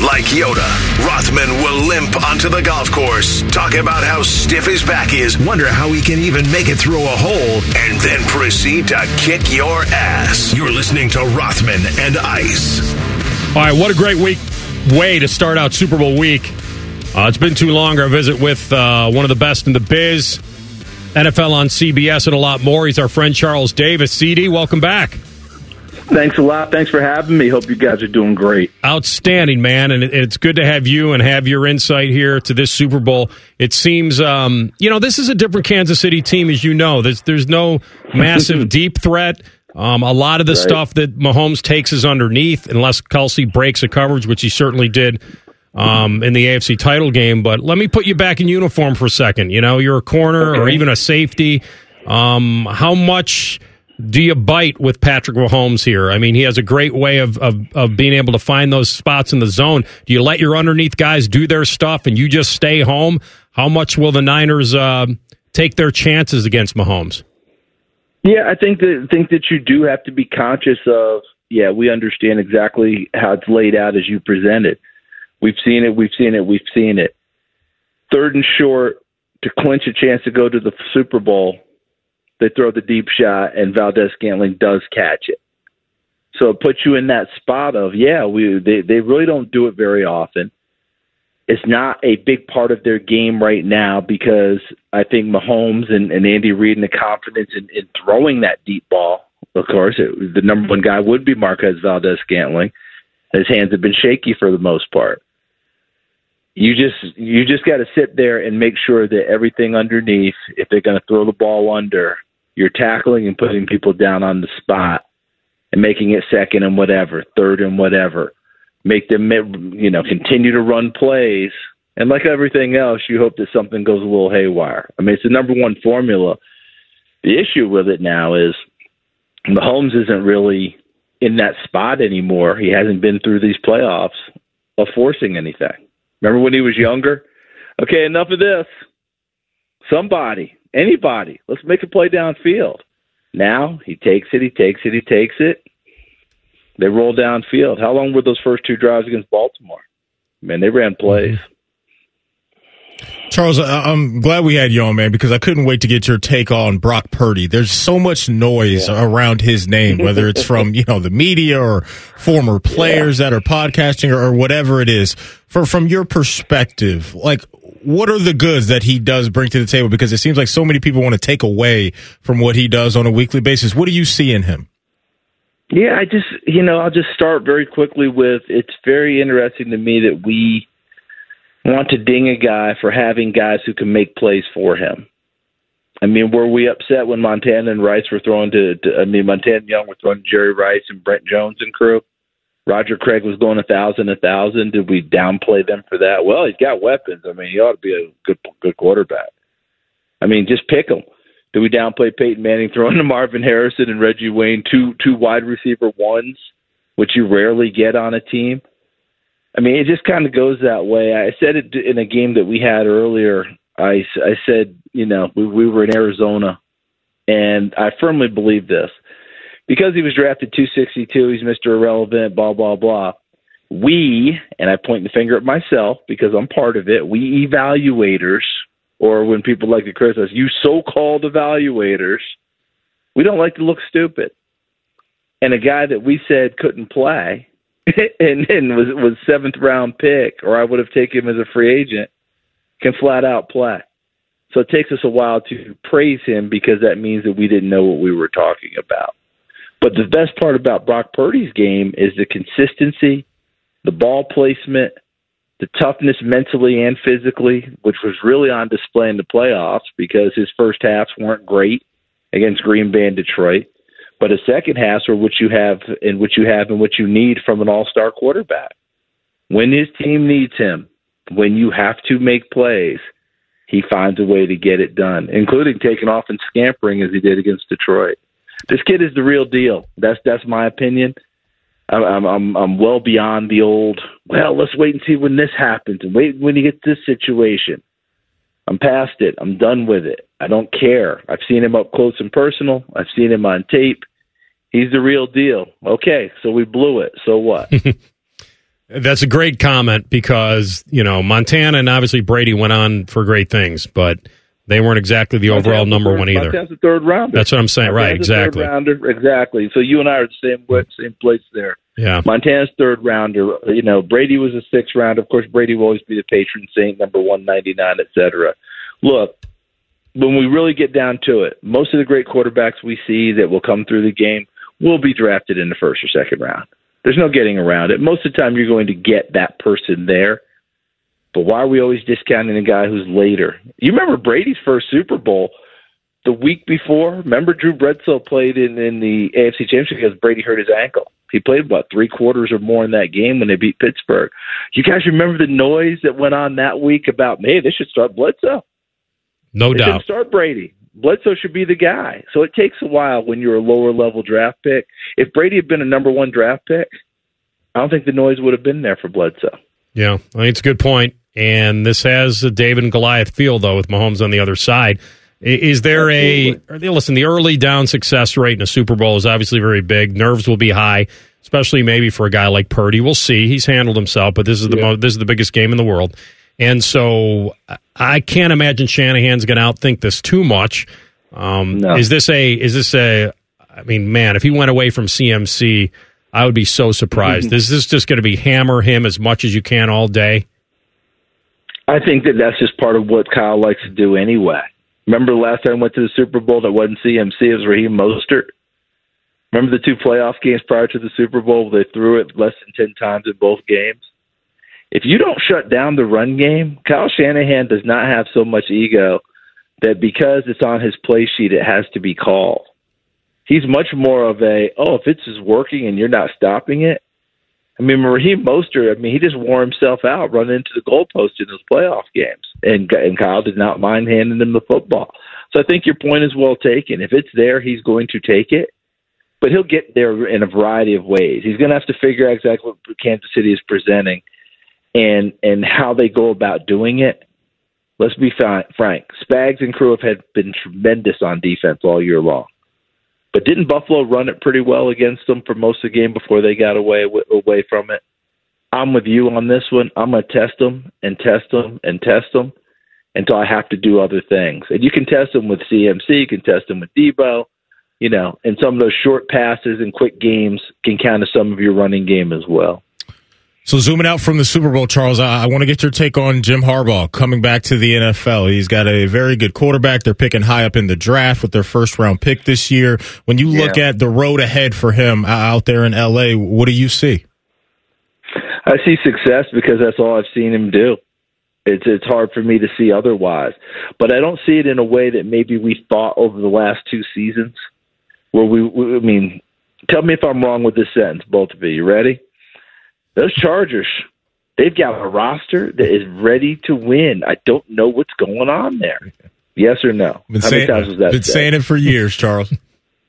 [SPEAKER 1] Like Yoda, Rothman will limp onto the golf course, talk about how stiff his back is, wonder how he can even make it through a hole, and then proceed to kick your ass. You're listening to Rothman and Ice.
[SPEAKER 3] All right, what a great week way to start out Super Bowl week. Uh, it's been too long. Our visit with uh, one of the best in the biz, NFL on CBS, and a lot more. He's our friend Charles Davis. CD, welcome back.
[SPEAKER 8] Thanks a lot. Thanks for having me. Hope you guys are doing great.
[SPEAKER 3] Outstanding, man. And it's good to have you and have your insight here to this Super Bowl. It seems, um, you know, this is a different Kansas City team, as you know. There's, there's no massive deep threat. Um, a lot of the
[SPEAKER 8] Right.
[SPEAKER 3] stuff that Mahomes takes is underneath, unless Kelce breaks a coverage, which he certainly did um, in the AFC title game. But let me put you back in uniform for a second. You know, you're a corner or even a safety. Um, how much do you bite with Patrick Mahomes here? I mean, he has a great way of, of, of being able to find those spots in the zone. Do you let your underneath guys do their stuff and you just stay home? How much will the Niners uh, take their chances against Mahomes?
[SPEAKER 8] Yeah, I think that think that you do have to be conscious of. Yeah, we understand exactly how it's laid out as you present it. We've seen it. We've seen it. We've seen it. Third and short to clinch a chance to go to the Super Bowl. They throw the deep shot, and Valdes-Scantling does catch it. So it puts you in that spot of yeah, we they they really don't do it very often. It's not a big part of their game right now because I think Mahomes and, and Andy Reid and the confidence in, in throwing that deep ball. Of course, it, the number one guy would be Marquez Valdes-Scantling. His hands have been shaky for the most part. You just you just got to sit there and make sure that everything underneath, if they're going to throw the ball under, you're tackling and putting people down on the spot and making it second and whatever, third and whatever. Make them, you know, continue to run plays. And like everything else, you hope that something goes a little haywire. I mean, it's the number one formula. The issue with it now is Mahomes isn't really in that spot anymore. He hasn't been through these playoffs of forcing anything. Remember when he was younger? Okay, enough of this. Somebody, anybody, let's make a play downfield. Now he takes it, he takes it, he takes it. They roll downfield. How long were those first two drives against Baltimore? Man, they ran plays.
[SPEAKER 4] Charles, I- I'm glad we had you on, man, because I couldn't wait to get your take on Brock Purdy. There's so much noise around his name, whether it's from you know the media or former players that are podcasting or, or whatever it is. For from your perspective, like what are the goods that he does bring to the table? Because it seems like so many people want to take away from what he does on a weekly basis. What do you see in him?
[SPEAKER 8] Yeah, I just you know I'll just start very quickly with it's very interesting to me that we want to ding a guy for having guys who can make plays for him. I mean, were we upset when Montana and Rice were throwing to, to I mean Montana and Young were throwing to Jerry Rice and Brent Jones and crew? Roger Craig was going a thousand, a thousand. Did we downplay them for that? Well, he's got weapons. I mean, he ought to be a good good quarterback. I mean, just pick him. Do we downplay Peyton Manning throwing to Marvin Harrison and Reggie Wayne, two two wide receiver ones, which you rarely get on a team? I mean, it just kind of goes that way. I said it in a game that we had earlier. I, I said, you know, we, we were in Arizona, and I firmly believe this because he was drafted 262. He's Mr. Irrelevant, blah blah blah. We and I point the finger at myself because I'm part of it. We evaluators, or when people like to criticize you, so-called evaluators, we don't like to look stupid. And a guy that we said couldn't play and, and was was seventh round pick, or I would have taken him as a free agent, can flat out play. So it takes us a while to praise him because that means that we didn't know what we were talking about. But the best part about Brock Purdy's game is the consistency, the ball placement, the toughness mentally and physically, which was really on display in the playoffs because his first halves weren't great against Green Bay and Detroit but a second half or what you have and what you have and what you need from an all-star quarterback. When his team needs him, when you have to make plays, he finds a way to get it done, including taking off and scampering as he did against Detroit. This kid is the real deal. That's that's my opinion. I'm I'm I'm well beyond the old. Well, let's wait and see when this happens, and wait when you get this situation. I'm past it. I'm done with it. I don't care. I've seen him up close and personal. I've seen him on tape. He's the real deal. Okay, so we blew it. So what?
[SPEAKER 3] That's a great comment because, you know, Montana and obviously Brady went on for great things, but they weren't exactly the
[SPEAKER 8] Montana's
[SPEAKER 3] overall number
[SPEAKER 8] third-
[SPEAKER 3] one either.
[SPEAKER 8] Montana's the third rounder.
[SPEAKER 3] That's what I'm saying. Right,
[SPEAKER 8] Montana's third
[SPEAKER 3] exactly.
[SPEAKER 8] rounder. Exactly. So you and I are the same way- same place there.
[SPEAKER 3] Yeah.
[SPEAKER 8] Montana's third rounder. You know, Brady was a sixth round. Of course, Brady will always be the patron saint, number one ninety nine, et cetera. Look, when we really get down to it, most of the great quarterbacks we see that will come through the game will be drafted in the first or second round. There's no getting around it. Most of the time, you're going to get that person there. But why are we always discounting a guy who's later? You remember Brady's first Super Bowl the week before? Remember Drew Bledsoe played in, in the AFC Championship because Brady hurt his ankle. He played about three quarters or more in that game when they beat Pittsburgh. You guys remember the noise that went on that week about, hey, they should start Bledsoe.
[SPEAKER 3] No
[SPEAKER 8] They
[SPEAKER 3] doubt.
[SPEAKER 8] start Brady. Bledsoe should be the guy. So it takes a while when you're a lower level draft pick. If Brady had been a number one draft pick, I don't think the noise would have been there for Bledsoe.
[SPEAKER 3] Yeah, I think it's a good point. And this has a David and Goliath feel, though, with Mahomes on the other side. Is there a listen? The early down success rate in a Super Bowl is obviously very big. Nerves will be high, especially maybe for a guy like Purdy. We'll see. He's handled himself, but this is the mo- this is the biggest game in the world, and so I- can't imagine Shanahan's going to outthink this too much. Um,
[SPEAKER 8] No.
[SPEAKER 3] Is this a? Is this a? I mean, man, if he went away from CMC, I would be so surprised.
[SPEAKER 8] Mm-hmm.
[SPEAKER 3] Is this just going to be hammer him as much as you can all day?
[SPEAKER 8] I think that that's just part of what Kyle likes to do anyway. Remember the last time I went to the Super Bowl that wasn't CMC, it was Raheem Mostert. Remember the two playoff games prior to the Super Bowl? They threw it less than 10 times in both games. If you don't shut down the run game, Kyle Shanahan does not have so much ego that because it's on his play sheet, it has to be called. He's much more of a, oh, if it's just working and you're not stopping it, I mean, Raheem Mostert, I mean, he just wore himself out running into the goalpost in those playoff games, and and Kyle did not mind handing him the football. So I think your point is well taken. If it's there, he's going to take it, but he'll get there in a variety of ways. He's going to have to figure out exactly what Kansas City is presenting, and and how they go about doing it. Let's be frank. Spags and crew have had been tremendous on defense all year long. But didn't Buffalo run it pretty well against them for most of the game before they got away away from it? I'm with you on this one. I'm to test them and test them and test them until I have to do other things. And you can test them with CMC, you can test them with Debo, you know, and some of those short passes and quick games can count as some of your running game as well.
[SPEAKER 4] So zooming out from the Super Bowl, Charles, I, I want to get your take on Jim Harbaugh coming back to the NFL. He's got a very good quarterback. They're picking high up in the draft with their first round pick this year. When you look
[SPEAKER 8] Yeah.
[SPEAKER 4] at the road ahead for him uh, out there in LA, what do you see?
[SPEAKER 8] I see success because that's all I've seen him do. It's it's hard for me to see otherwise. But I don't see it in a way that maybe we thought over the last two seasons. Where we, we I mean, tell me if I'm wrong with this sentence, both of you. You ready? Those Chargers, they've got a roster that is ready to win. I don't know what's going on there. Yes or no?
[SPEAKER 4] Been
[SPEAKER 8] How
[SPEAKER 4] saying,
[SPEAKER 8] many times was that
[SPEAKER 4] been
[SPEAKER 8] said?
[SPEAKER 4] saying it for years, Charles.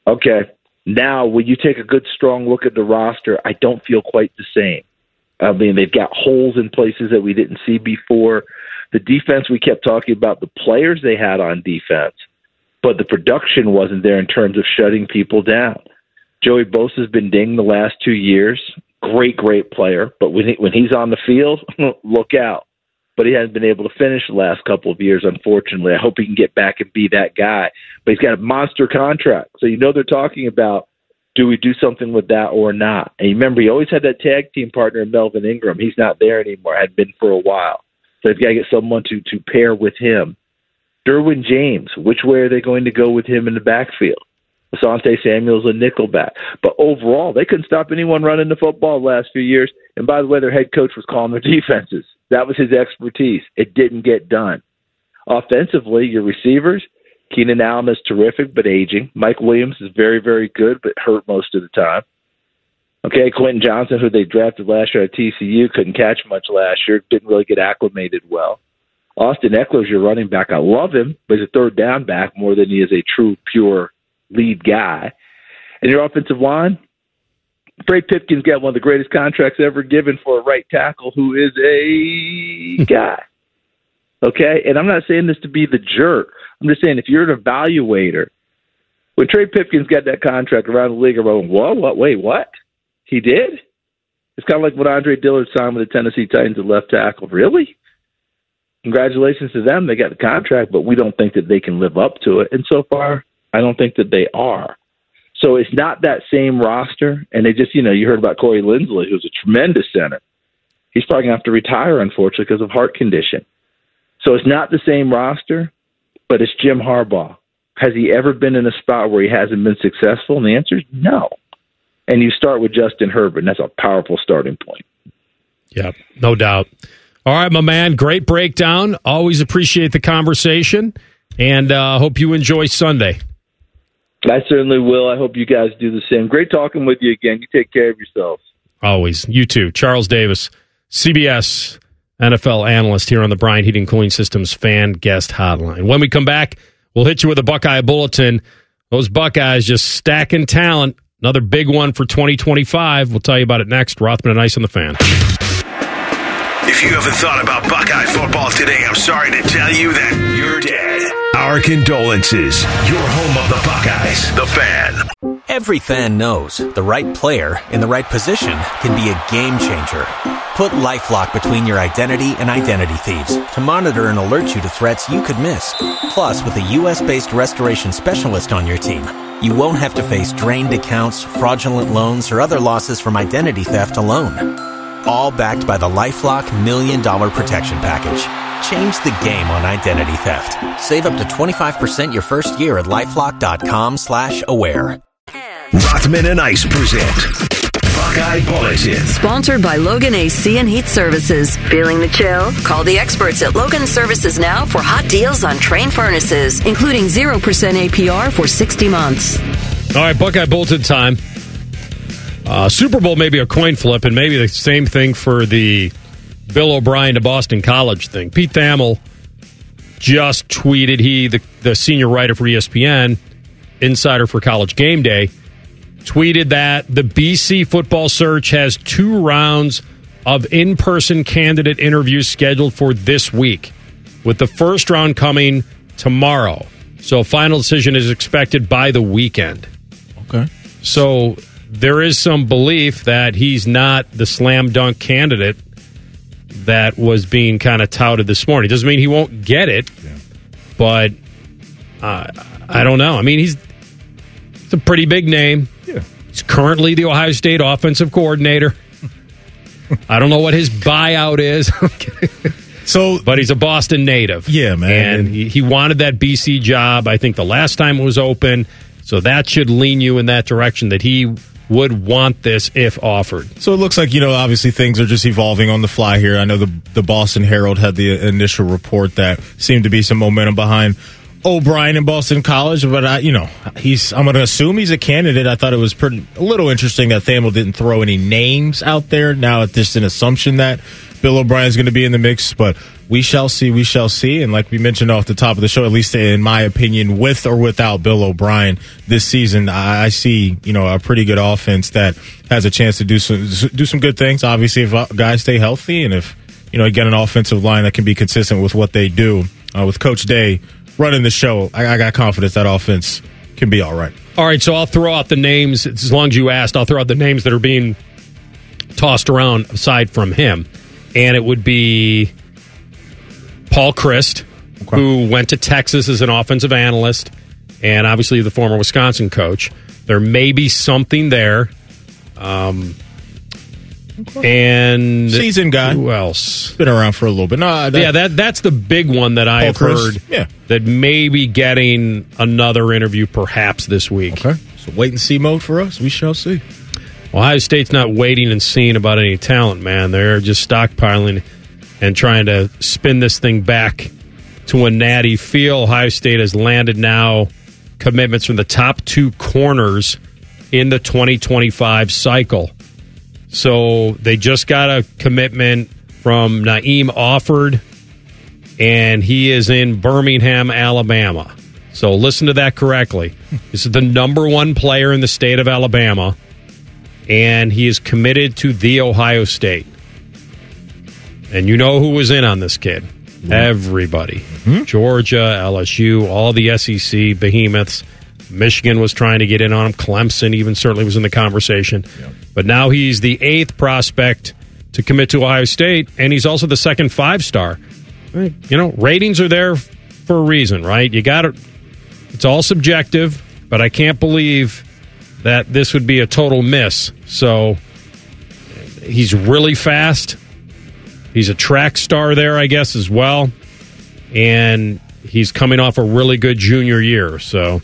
[SPEAKER 8] Okay. Now, when you take a good, strong look at the roster, I don't feel quite the same. I mean, they've got holes in places that we didn't see before. The defense, we kept talking about the players they had on defense, but the production wasn't there in terms of shutting people down. Joey Bosa's been dinged the last two years. Great, great player, but when he, when he's on the field, look out. But he hasn't been able to finish the last couple of years, unfortunately. I hope he can get back and be that guy. But he's got a monster contract, so you know they're talking about do we do something with that or not? And remember, he always had that tag team partner Melvin Ingram. He's not there anymore. Had been for a while. So they've got to get someone to to pair with him. Derwin James, which way are they going to go with him in the backfield? Asante Samuel's a nickelback. But overall, they couldn't stop anyone running the football the last few years. And by the way, their head coach was calling their defenses. That was his expertise. It didn't get done. Offensively, your receivers, Keenan Allen is terrific but aging. Mike Williams is very, very good but hurt most of the time. Okay, Quentin Johnston, who they drafted last year at TCU, couldn't catch much last year, didn't really get acclimated well. Austin Ekeler's your running back. I love him, but he's a third down back more than he is a true, pure lead guy. And your offensive line, Trey Pipkins got one of the greatest contracts ever given for a right tackle who is a guy. Okay? And I'm not saying this to be the jerk. I'm just saying if you're an evaluator, when Trey Pipkins got that contract around the league, I'm going, whoa, what, wait, what? He did? It's kind of like what Andre Dillard signed with the Tennessee Titans at left tackle. Really? Congratulations to them. They got the contract, but we don't think that they can live up to it. And so far, I don't think that they are. So it's not that same roster. And they just, you know, you heard about Corey Linsley, who's a tremendous center. He's probably going to have to retire, unfortunately, because of heart condition. So it's not the same roster, but it's Jim Harbaugh. Has he ever been in a spot where he hasn't been successful? And the answer is no. And you start with Justin Herbert, and that's a powerful starting point.
[SPEAKER 3] Yeah, no doubt. All right, my man, great breakdown. Always appreciate the conversation, and uh, hope you enjoy Sunday.
[SPEAKER 8] I certainly will. I hope you guys do the same. Great talking with you again. You take care of yourselves.
[SPEAKER 3] Always. You too. Charles Davis, CBS NFL analyst here on the Bryant Heating Cooling Systems fan guest hotline. When we come back, we'll hit you with a Buckeye bulletin. Those Buckeyes just stacking talent. Another big one for 2025. We'll tell you about it next. Rothman and Ice on the fan.
[SPEAKER 1] If you haven't thought about Buckeye football today, I'm sorry to tell you that you're dead. Our condolences. Your home of the Buckeyes, the fan.
[SPEAKER 7] Every fan knows the right player in the right position can be a game changer. Put LifeLock between your identity and identity thieves to monitor and alert you to threats you could miss. Plus, with a U.S.-based restoration specialist on your team, you won't have to face drained accounts, fraudulent loans, or other losses from identity theft alone. All backed by the LifeLock Million Dollar Protection Package. Change the game on identity theft. Save up to 25% your first year at LifeLock.com slash aware.
[SPEAKER 1] Rothman and Ice present Buckeye Bulletin.
[SPEAKER 2] Sponsored by Logan AC and Heat Services. Feeling the chill? Call the experts at Logan Services now for hot deals on Trane furnaces, including 0% APR for 60 months.
[SPEAKER 3] All right, Buckeye Bulletin time. Uh, Super Bowl maybe a coin flip, and maybe the same thing for the Bill O'Brien to Boston College thing. Pete Thamel just tweeted he, the, the senior writer for ESPN, insider for College Game Day, tweeted that the BC football search has two rounds of in person candidate interviews scheduled for this week, with the first round coming tomorrow. So, final decision is expected by the weekend.
[SPEAKER 4] Okay.
[SPEAKER 3] So, there is some belief that he's not the slam dunk candidate that was being kind of touted this morning. Doesn't mean he won't get it, but uh, I don't know. I mean, he's, he's a pretty big name.
[SPEAKER 4] Yeah.
[SPEAKER 3] He's currently the Ohio State offensive coordinator. I don't know what his buyout is,
[SPEAKER 4] So,
[SPEAKER 3] but he's a Boston native.
[SPEAKER 4] Yeah, man.
[SPEAKER 3] And he, he wanted that BC job, I think, the last time it was open. So that should lean you in that direction that he would want this if offered.
[SPEAKER 4] So it looks like you know, obviously things are just evolving on the fly here. I know the the Boston Herald had the initial report that seemed to be some momentum behind O'Brien in Boston College, but I, you know, he's I'm going to assume he's a candidate. I thought it was pretty a little interesting that Thamel didn't throw any names out there. Now it's just an assumption that Bill O'Brien's going to be in the mix, but we shall see. We shall see. And like we mentioned off the top of the show, at least in my opinion, with or without Bill O'Brien this season, I see you know a pretty good offense that has a chance to do some do some good things. Obviously, if uh, guys stay healthy and if you know get an offensive line that can be consistent with what they do uh, with Coach Day running the show, I, I got confidence that offense can be all right.
[SPEAKER 3] All right, so I'll throw out the names as long as you asked. I'll throw out the names that are being tossed around aside from him, and it would be Paul Chryst, who went to Texas as an offensive analyst, and obviously the former Wisconsin coach. There may be something there. Um, and
[SPEAKER 4] season guy.
[SPEAKER 3] Who else?
[SPEAKER 4] Been around for a little bit. No, that,
[SPEAKER 3] yeah, that that's the big one that I have
[SPEAKER 4] Chris?
[SPEAKER 3] heard.
[SPEAKER 4] Yeah.
[SPEAKER 3] that may be getting another interview perhaps this week.
[SPEAKER 4] Okay, so wait and see mode for us. We shall see.
[SPEAKER 3] Ohio State's not waiting and seeing about any talent, man. They're just stockpiling and trying to spin this thing back to a natty feel. Ohio State has landed now commitments from the top two corners in the 2025 cycle. So they just got a commitment from Naeem Offord, and he is in Birmingham, Alabama. So listen to that correctly. This is the number one player in the state of Alabama, and he is committed to the Ohio State. And you know who was in on this kid? Everybody. Mm-hmm. Georgia, LSU, all the SEC behemoths. Michigan was trying to get in on him. Clemson even certainly was in the conversation. But now he's the eighth prospect to commit to Ohio State, and he's also the second five star. You know, ratings are there for a reason, right? You got to, it's all subjective, but I can't believe that this would be a total miss. So he's really fast. He's a track star there, I guess, as well. And he's coming off a really good junior year. So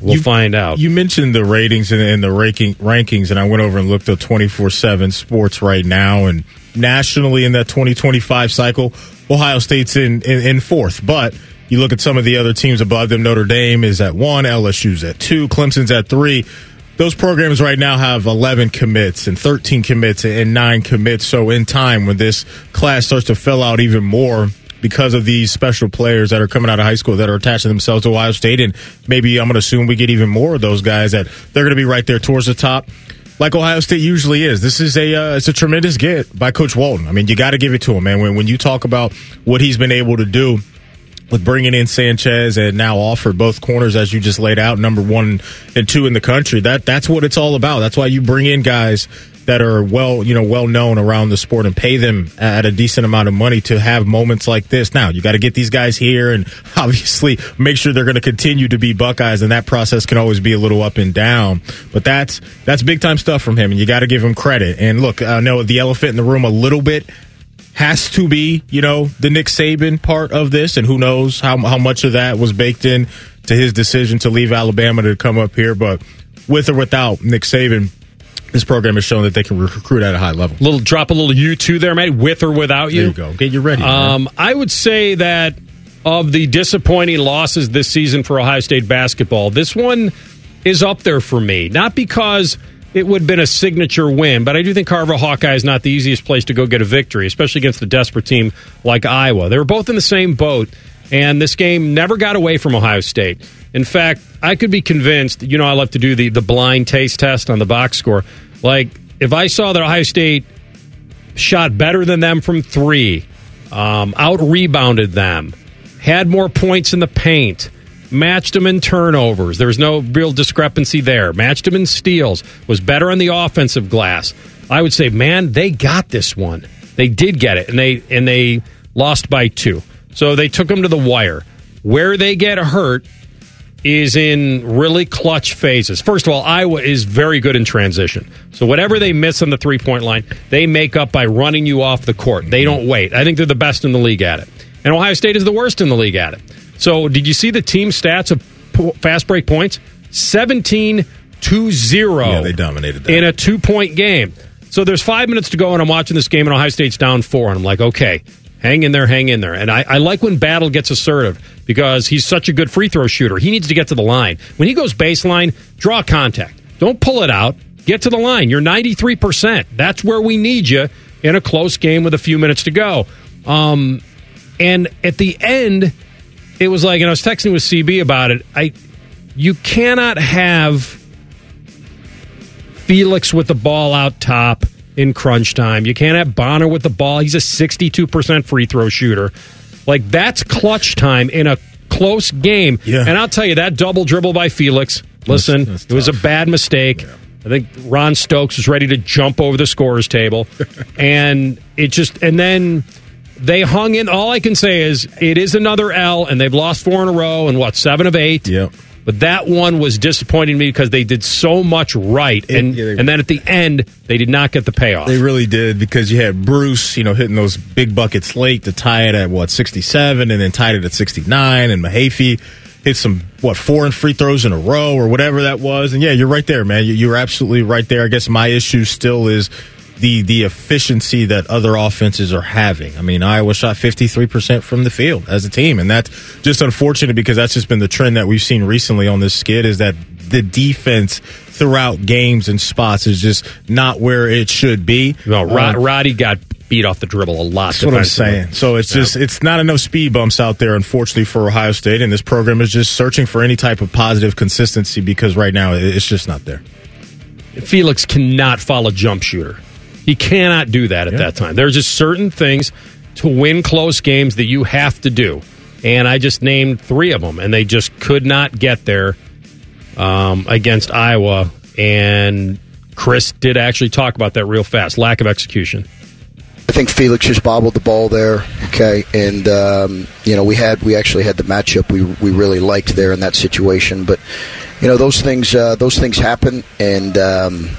[SPEAKER 3] we'll
[SPEAKER 4] You-
[SPEAKER 3] find out.
[SPEAKER 4] You mentioned the ratings and, and the ranking, rankings, and I went over and looked at 24 7 sports right now. And nationally, in that 2025 cycle, Ohio State's in, in, in fourth. But you look at some of the other teams above them Notre Dame is at one, LSU's at two, Clemson's at three. Those programs right now have 11 commits and 13 commits and nine commits. So, in time, when this class starts to fill out even more, because of these special players that are coming out of high school that are attaching themselves to Ohio State. And maybe I'm going to assume we get even more of those guys that they're going to be right there towards the top. Like Ohio State usually is. This is a uh, it's a tremendous get by Coach Walton. I mean, you got to give it to him, man. When when you talk about what he's been able to do with bringing in Sanchez and now Offord both corners as you just laid out, number one and two in the country. That that's what it's all about. That's why you bring in guys that are well, you know, well known around the sport and pay them at a decent amount of money to have moments like this. Now you got to get these guys here and obviously make sure they're going to continue to be Buckeyes, and that process can always be a little up and down. But that's that's big time stuff from him, and you got to give him credit. And look, I know the elephant in the room a little bit has to be, you know, the Nick Saban part of this, and who knows how how much of that was baked in to his decision to leave Alabama to come up here. But with or without Nick Saban, this program has shown that they can recruit at a high level.
[SPEAKER 3] little drop a little U two there, mate, with or without you.
[SPEAKER 4] There you go. Get you ready.
[SPEAKER 3] Um, I would say that of the disappointing losses this season for Ohio State basketball, this one is up there for me. Not because it would have been a signature win, but I do think Carver Hawkeye is not the easiest place to go get a victory, especially against a desperate team like Iowa. They were both in the same boat, and this game never got away from Ohio State. In fact, I could be convinced, you know, I love to do the, the blind taste test on the box score. Like, if I saw that Ohio State shot better than them from three, um, out rebounded them, had more points in the paint, matched them in turnovers. There was no real discrepancy there. Matched them in steals, was better on the offensive glass. I would say, man, they got this one. They did get it, and they and they lost by two. So they took them to the wire. Where they get hurt is in really clutch phases. First of all, Iowa is very good in transition. So whatever they miss on the three point line, they make up by running you off the court. They don't wait. I think they're the best in the league at it. And Ohio State is the worst in the league at it. So did you see the team stats of fast break points? 17 to 0
[SPEAKER 4] yeah, they dominated that.
[SPEAKER 3] in a two point game. So there's five minutes to go, and I'm watching this game, and Ohio State's down four. And I'm like, okay, hang in there, hang in there. And I, I like when Battle gets assertive because he's such a good free throw shooter. He needs to get to the line. When he goes baseline, draw contact. Don't pull it out. Get to the line. You're 93%. That's where we need you in a close game with a few minutes to go. Um, and at the end, it was like, and I was texting with CB about it. I, you cannot have Felix with the ball out top in crunch time. You can't have Bonner with the ball. He's a 62% free throw shooter. Like, that's clutch time in a close game.
[SPEAKER 4] Yeah.
[SPEAKER 3] And I'll tell you, that double dribble by Felix, listen,
[SPEAKER 4] that's
[SPEAKER 3] it was a bad mistake. I think Ron Stokes was ready to jump over the scorer's table. and it just, and then they hung in. All I can say is it is another L, and they've lost four in a row, and what, seven of eight?
[SPEAKER 4] Yep.
[SPEAKER 3] But that one was disappointing me because they did so much right, and
[SPEAKER 4] yeah, they-
[SPEAKER 3] and then at the end they did not get the payoff.
[SPEAKER 4] They really did because you had Bruce, you know, hitting those big buckets late to tie it at what sixty seven, and then tied it at sixty nine, and Mahaffey hit some what four and free throws in a row or whatever that was, and yeah, you're right there, man. You- You're absolutely right there. I guess my issue still is the the efficiency that other offenses are having. I mean, Iowa shot 53% from the field as a team, and that's just unfortunate because that's just been the trend that we've seen recently on this skid is that the defense throughout games and spots is just not where it should be.
[SPEAKER 3] No, Rod,
[SPEAKER 4] Um,
[SPEAKER 3] Roddy got beat off the dribble a lot.
[SPEAKER 4] that's what I'm saying. So it's just it's not enough speed bumps out there, unfortunately, for Ohio State, and this program is just searching for any type of positive consistency because right now it's just not there.
[SPEAKER 3] Felix cannot follow jump shooter. He cannot do that at
[SPEAKER 4] Yeah.
[SPEAKER 3] that time. There's just certain things to win close games that you have to do. And I just named three of them, and they just could not get there um, against Iowa. And Chris did actually talk about that real fast lack of execution.
[SPEAKER 9] I think Felix just bobbled the ball there. Okay, and um, you know we had we actually had the matchup we we really liked there in that situation, but you know those things uh, those things happen, and um,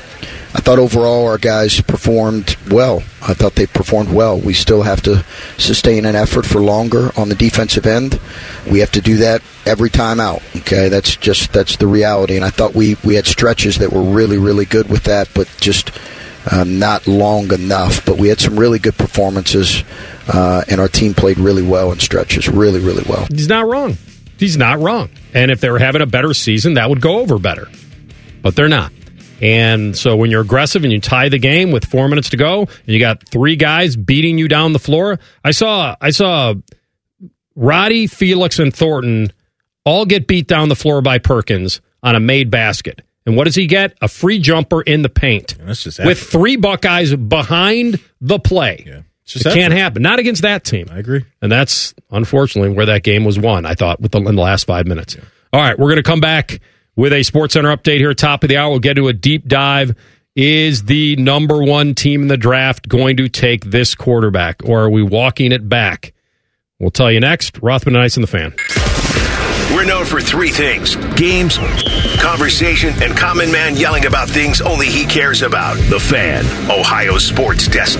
[SPEAKER 9] I thought overall our guys performed well. I thought they performed well. We still have to sustain an effort for longer on the defensive end. We have to do that every time out. Okay, that's just that's the reality. And I thought we we had stretches that were really really good with that, but just um, not long enough. But we had some really good performances, uh, and our team played really well in stretches, really, really well.
[SPEAKER 3] He's not wrong. He's not wrong. And if they were having a better season, that would go over better. But they're not. And so when you're aggressive and you tie the game with four minutes to go, and you got three guys beating you down the floor, I saw I saw Roddy, Felix, and Thornton all get beat down the floor by Perkins on a made basket. And what does he get? A free jumper in the paint
[SPEAKER 4] That's just
[SPEAKER 3] with
[SPEAKER 4] effort.
[SPEAKER 3] three Buckeyes behind the play.
[SPEAKER 4] Yeah.
[SPEAKER 3] It
[SPEAKER 4] just
[SPEAKER 3] can't happen. Not against that team.
[SPEAKER 4] I agree.
[SPEAKER 3] And that's unfortunately where that game was won, I thought, with the, in the last five minutes. All right, we're going to come back with a Sports Center update here, top of the hour. We'll get to a deep dive. Is the number one team in the draft going to take this quarterback, or are we walking it back? We'll tell you next. Rothman and Ice and the fan.
[SPEAKER 1] We're known for three things games, conversation, and Common Man yelling about things only he cares about. The Fan, Ohio Sports Desk.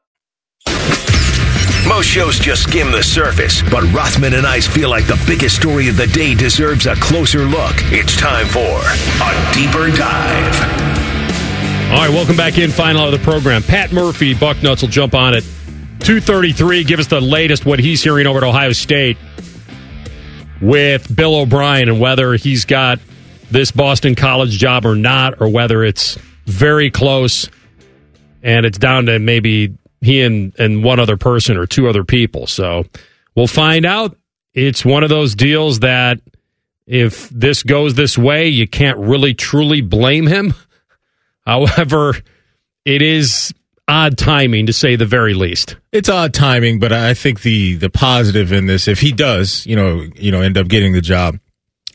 [SPEAKER 1] Most shows just skim the surface, but Rothman and Ice feel like the biggest story of the day deserves a closer look. It's time for a deeper dive.
[SPEAKER 3] All right, welcome back in. Final of the program. Pat Murphy, Bucknuts will jump on it. 233, give us the latest, what he's hearing over at Ohio State with Bill O'Brien and whether he's got this Boston College job or not, or whether it's very close and it's down to maybe he and, and one other person or two other people. So we'll find out. It's one of those deals that if this goes this way, you can't really truly blame him. However, it is odd timing to say the very least.
[SPEAKER 4] It's odd timing, but I think the the positive in this, if he does, you know, you know, end up getting the job,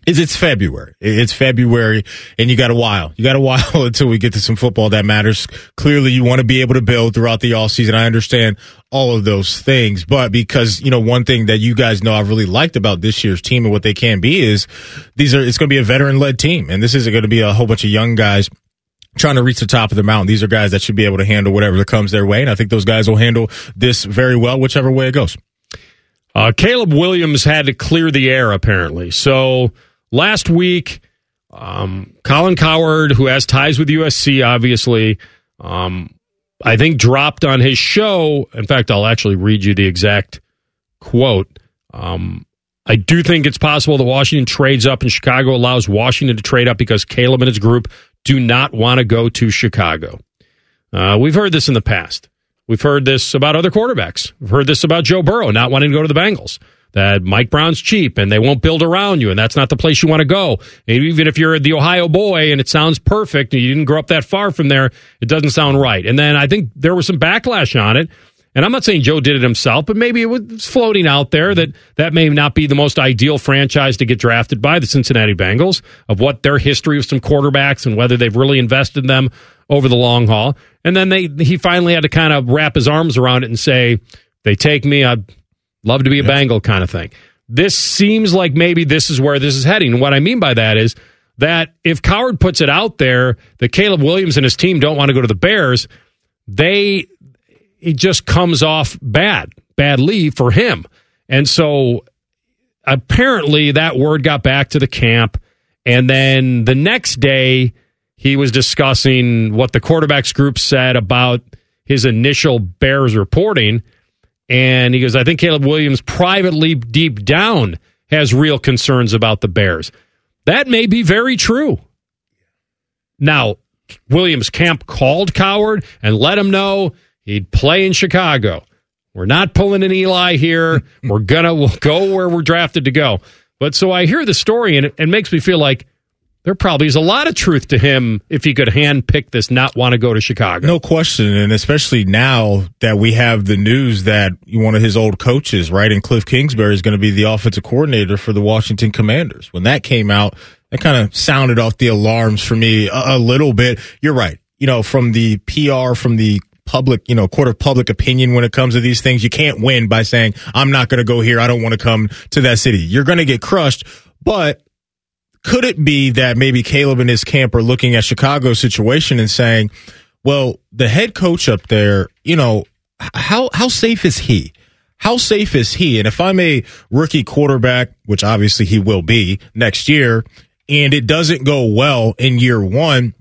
[SPEAKER 4] is it's February. It's February, and you got a while. You got a while until we get to some football that matters. Clearly, you want to be able to build throughout the all season. I understand all of those things, but because you know one thing that you guys know I've really liked about this year's team and what they can be is these are it's going to be a veteran led team, and this isn't going to be a whole bunch of young guys trying to reach the top of the mountain. These are guys that should be able to handle whatever that comes their way, and I think those guys will handle this very well, whichever way it goes.
[SPEAKER 3] Uh, Caleb Williams had to clear the air, apparently. So last week, um, Colin Cowherd, who has ties with USC, obviously, um, I think dropped on his show. In fact, I'll actually read you the exact quote. Um, I do think it's possible that Washington trades up and Chicago allows Washington to trade up because Caleb and his group do not want to go to Chicago. Uh, we've heard this in the past. We've heard this about other quarterbacks. We've heard this about Joe Burrow not wanting to go to the Bengals. That Mike Brown's cheap and they won't build around you, and that's not the place you want to go. Even if you're the Ohio boy and it sounds perfect and you didn't grow up that far from there, it doesn't sound right. And then I think there was some backlash on it. And I'm not saying Joe did it himself, but maybe it was floating out there that that may not be the most ideal franchise to get drafted by the Cincinnati Bengals of what their history of some quarterbacks and whether they've really invested in them over the long haul. And then they he finally had to kind of wrap his arms around it and say, "They take me, I'd love to be a Bengal," kind of thing. This seems like maybe this is where this is heading. And what I mean by that is that if Cowherd puts it out there that Caleb Williams and his team don't want to go to the Bears, they it just comes off bad, badly for him. And so apparently that word got back to the camp. And then the next day, he was discussing what the quarterbacks group said about his initial Bears reporting. And he goes, I think Caleb Williams privately, deep down, has real concerns about the Bears. That may be very true. Now, Williams camp called Cowherd and let him know he'd play in Chicago. We're not pulling an Eli here. We're gonna we'll go where we're drafted to go. But so I hear the story and it, it makes me feel like there probably is a lot of truth to him if he could handpick this, not want to go to Chicago.
[SPEAKER 4] No question, and especially now that we have the news that one of his old coaches, right, and Cliff Kingsbury is going to be the offensive coordinator for the Washington Commanders. When that came out, that kind of sounded off the alarms for me a, a little bit. You're right. You know, from the PR, from the public, you know, court of public opinion when it comes to these things. You can't win by saying, I'm not going to go here. I don't want to come to that city. You're going to get crushed. But could it be that maybe Caleb and his camp are looking at Chicago's situation and saying, well, the head coach up there, you know, how, how safe is he? How safe is he? And if I'm a rookie quarterback, which obviously he will be next year, and it doesn't go well in year one,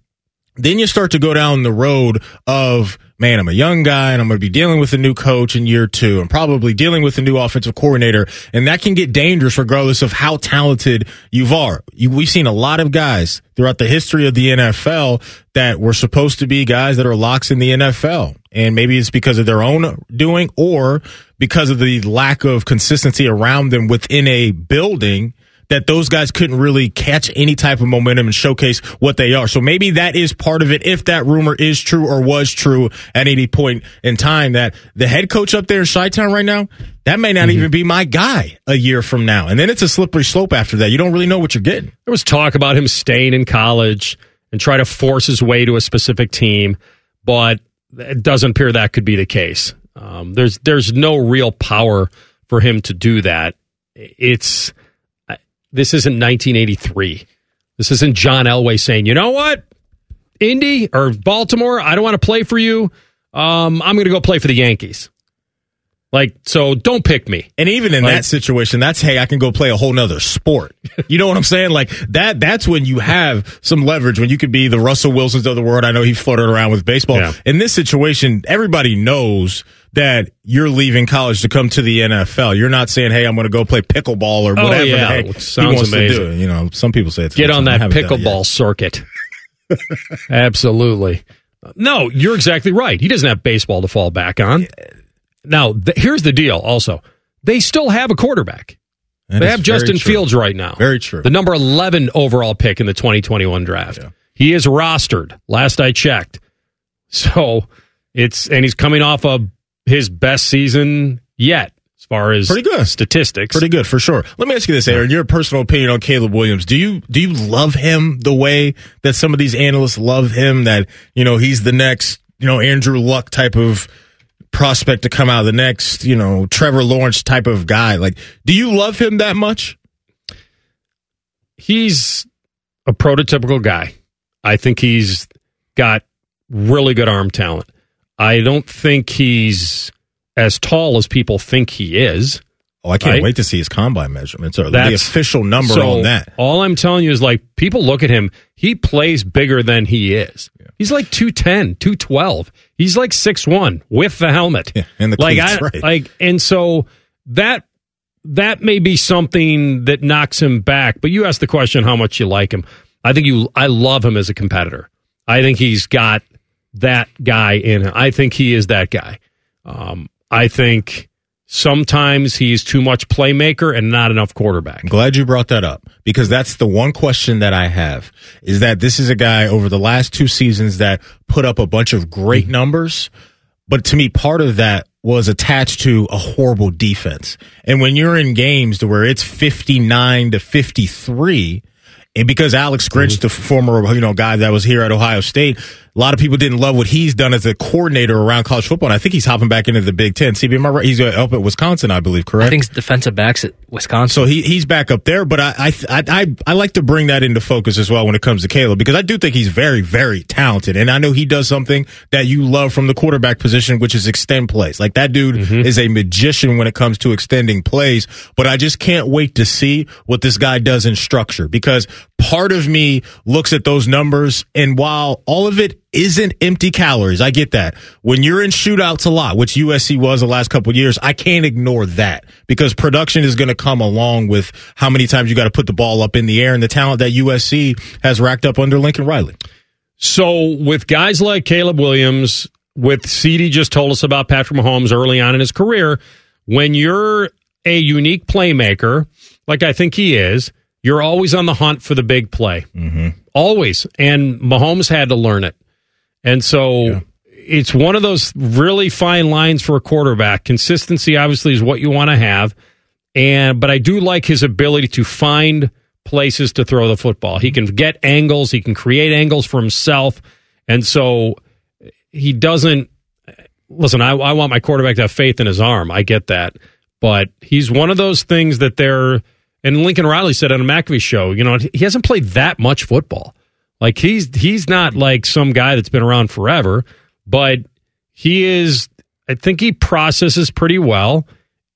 [SPEAKER 4] then you start to go down the road of man, I'm a young guy and I'm going to be dealing with a new coach in year two and probably dealing with a new offensive coordinator. And that can get dangerous regardless of how talented you are. You, we've seen a lot of guys throughout the history of the NFL that were supposed to be guys that are locks in the NFL. And maybe it's because of their own doing or because of the lack of consistency around them within a building that those guys couldn't really catch any type of momentum and showcase what they are. So maybe that is part of it. If that rumor is true or was true at any point in time that the head coach up there in Chi-Town right now, that may not mm-hmm. even be my guy a year from now. And then it's a slippery slope after that. You don't really know what you're getting.
[SPEAKER 3] There was talk about him staying in college and try to force his way to a specific team, but it doesn't appear that could be the case. Um, there's there's no real power for him to do that. It's this isn't 1983. This isn't John Elway saying, you know what, Indy or Baltimore, I don't want to play for you. Um, I'm going to go play for the Yankees. Like, so don't pick me.
[SPEAKER 4] And even in like, that situation, that's, hey, I can go play a whole nother sport. You know what I'm saying? Like that, that's when you have some leverage, when you could be the Russell Wilsons of the world. I know he flirted around with baseball. Yeah. In this situation, everybody knows that you're leaving college to come to the NFL. You're not saying, "Hey, I'm going to go play pickleball or oh, whatever." Oh, yeah. the heck Sounds he wants amazing. to do. You know, some people say it's
[SPEAKER 3] get on that pickleball circuit. Absolutely. No, you're exactly right. He doesn't have baseball to fall back on. Now, th- here's the deal. Also, they still have a quarterback. That they have Justin Fields right now.
[SPEAKER 4] Very true.
[SPEAKER 3] The number 11 overall pick in the 2021 draft. Yeah. He is rostered. Last I checked. So it's and he's coming off a his best season yet as far as
[SPEAKER 4] pretty good
[SPEAKER 3] statistics.
[SPEAKER 4] Pretty good for sure. Let me ask you this, Aaron. Your personal opinion on Caleb Williams. Do you do you love him the way that some of these analysts love him? That you know he's the next you know Andrew Luck type of prospect to come out, of the next you know Trevor Lawrence type of guy. Like, do you love him that much?
[SPEAKER 3] He's a prototypical guy. I think he's got really good arm talent. I don't think he's as tall as people think he is.
[SPEAKER 4] Oh, I can't right? wait to see his combine measurements or That's, the official number
[SPEAKER 3] so
[SPEAKER 4] on that.
[SPEAKER 3] All I'm telling you is like people look at him, he plays bigger than he is. Yeah. He's like 210, 212. He's like 6'1 with the helmet.
[SPEAKER 4] Yeah, and the
[SPEAKER 3] like,
[SPEAKER 4] I, right.
[SPEAKER 3] like and so that that may be something that knocks him back. But you asked the question how much you like him. I think you I love him as a competitor. I think he's got that guy in him. I think he is that guy. Um, I think sometimes he's too much playmaker and not enough quarterback.
[SPEAKER 4] I'm glad you brought that up because that's the one question that I have is that this is a guy over the last two seasons that put up a bunch of great mm-hmm. numbers. But to me, part of that was attached to a horrible defense. And when you're in games to where it's 59 to 53, and because Alex Grinch, mm-hmm. the former, you know, guy that was here at Ohio State, a lot of people didn't love what he's done as a coordinator around college football. And I think he's hopping back into the Big Ten. CB, am I right? He's uh, up at Wisconsin, I believe, correct?
[SPEAKER 5] I think it's defensive backs at Wisconsin.
[SPEAKER 4] So he he's back up there, but I, I I I I like to bring that into focus as well when it comes to Caleb because I do think he's very very talented, and I know he does something that you love from the quarterback position, which is extend plays. Like that dude is a magician when it comes to extending plays. But I just can't wait to see what this guy does in structure because part of me looks at those numbers, and while all of it isn't empty calories. I get that. When you're in shootouts a lot, which USC was the last couple of years, I can't ignore that because production is going to come along with how many times you got to put the ball up in the air and the talent that USC has racked up under Lincoln Riley.
[SPEAKER 3] So with guys like Caleb Williams, with CD just told us about Patrick Mahomes early on in his career, when you're a unique playmaker, like I think he is, you're always on the hunt for the big play. Mm-hmm. Always. And Mahomes had to learn it. And so yeah. it's one of those really fine lines for a quarterback. Consistency obviously is what you want to have. And but I do like his ability to find places to throw the football. He can get angles, he can create angles for himself. And so he doesn't listen, I, I want my quarterback to have faith in his arm. I get that. But he's one of those things that they're and Lincoln Riley said on a McAfee show, you know, he hasn't played that much football. Like he's he's not like some guy that's been around forever, but he is I think he processes pretty well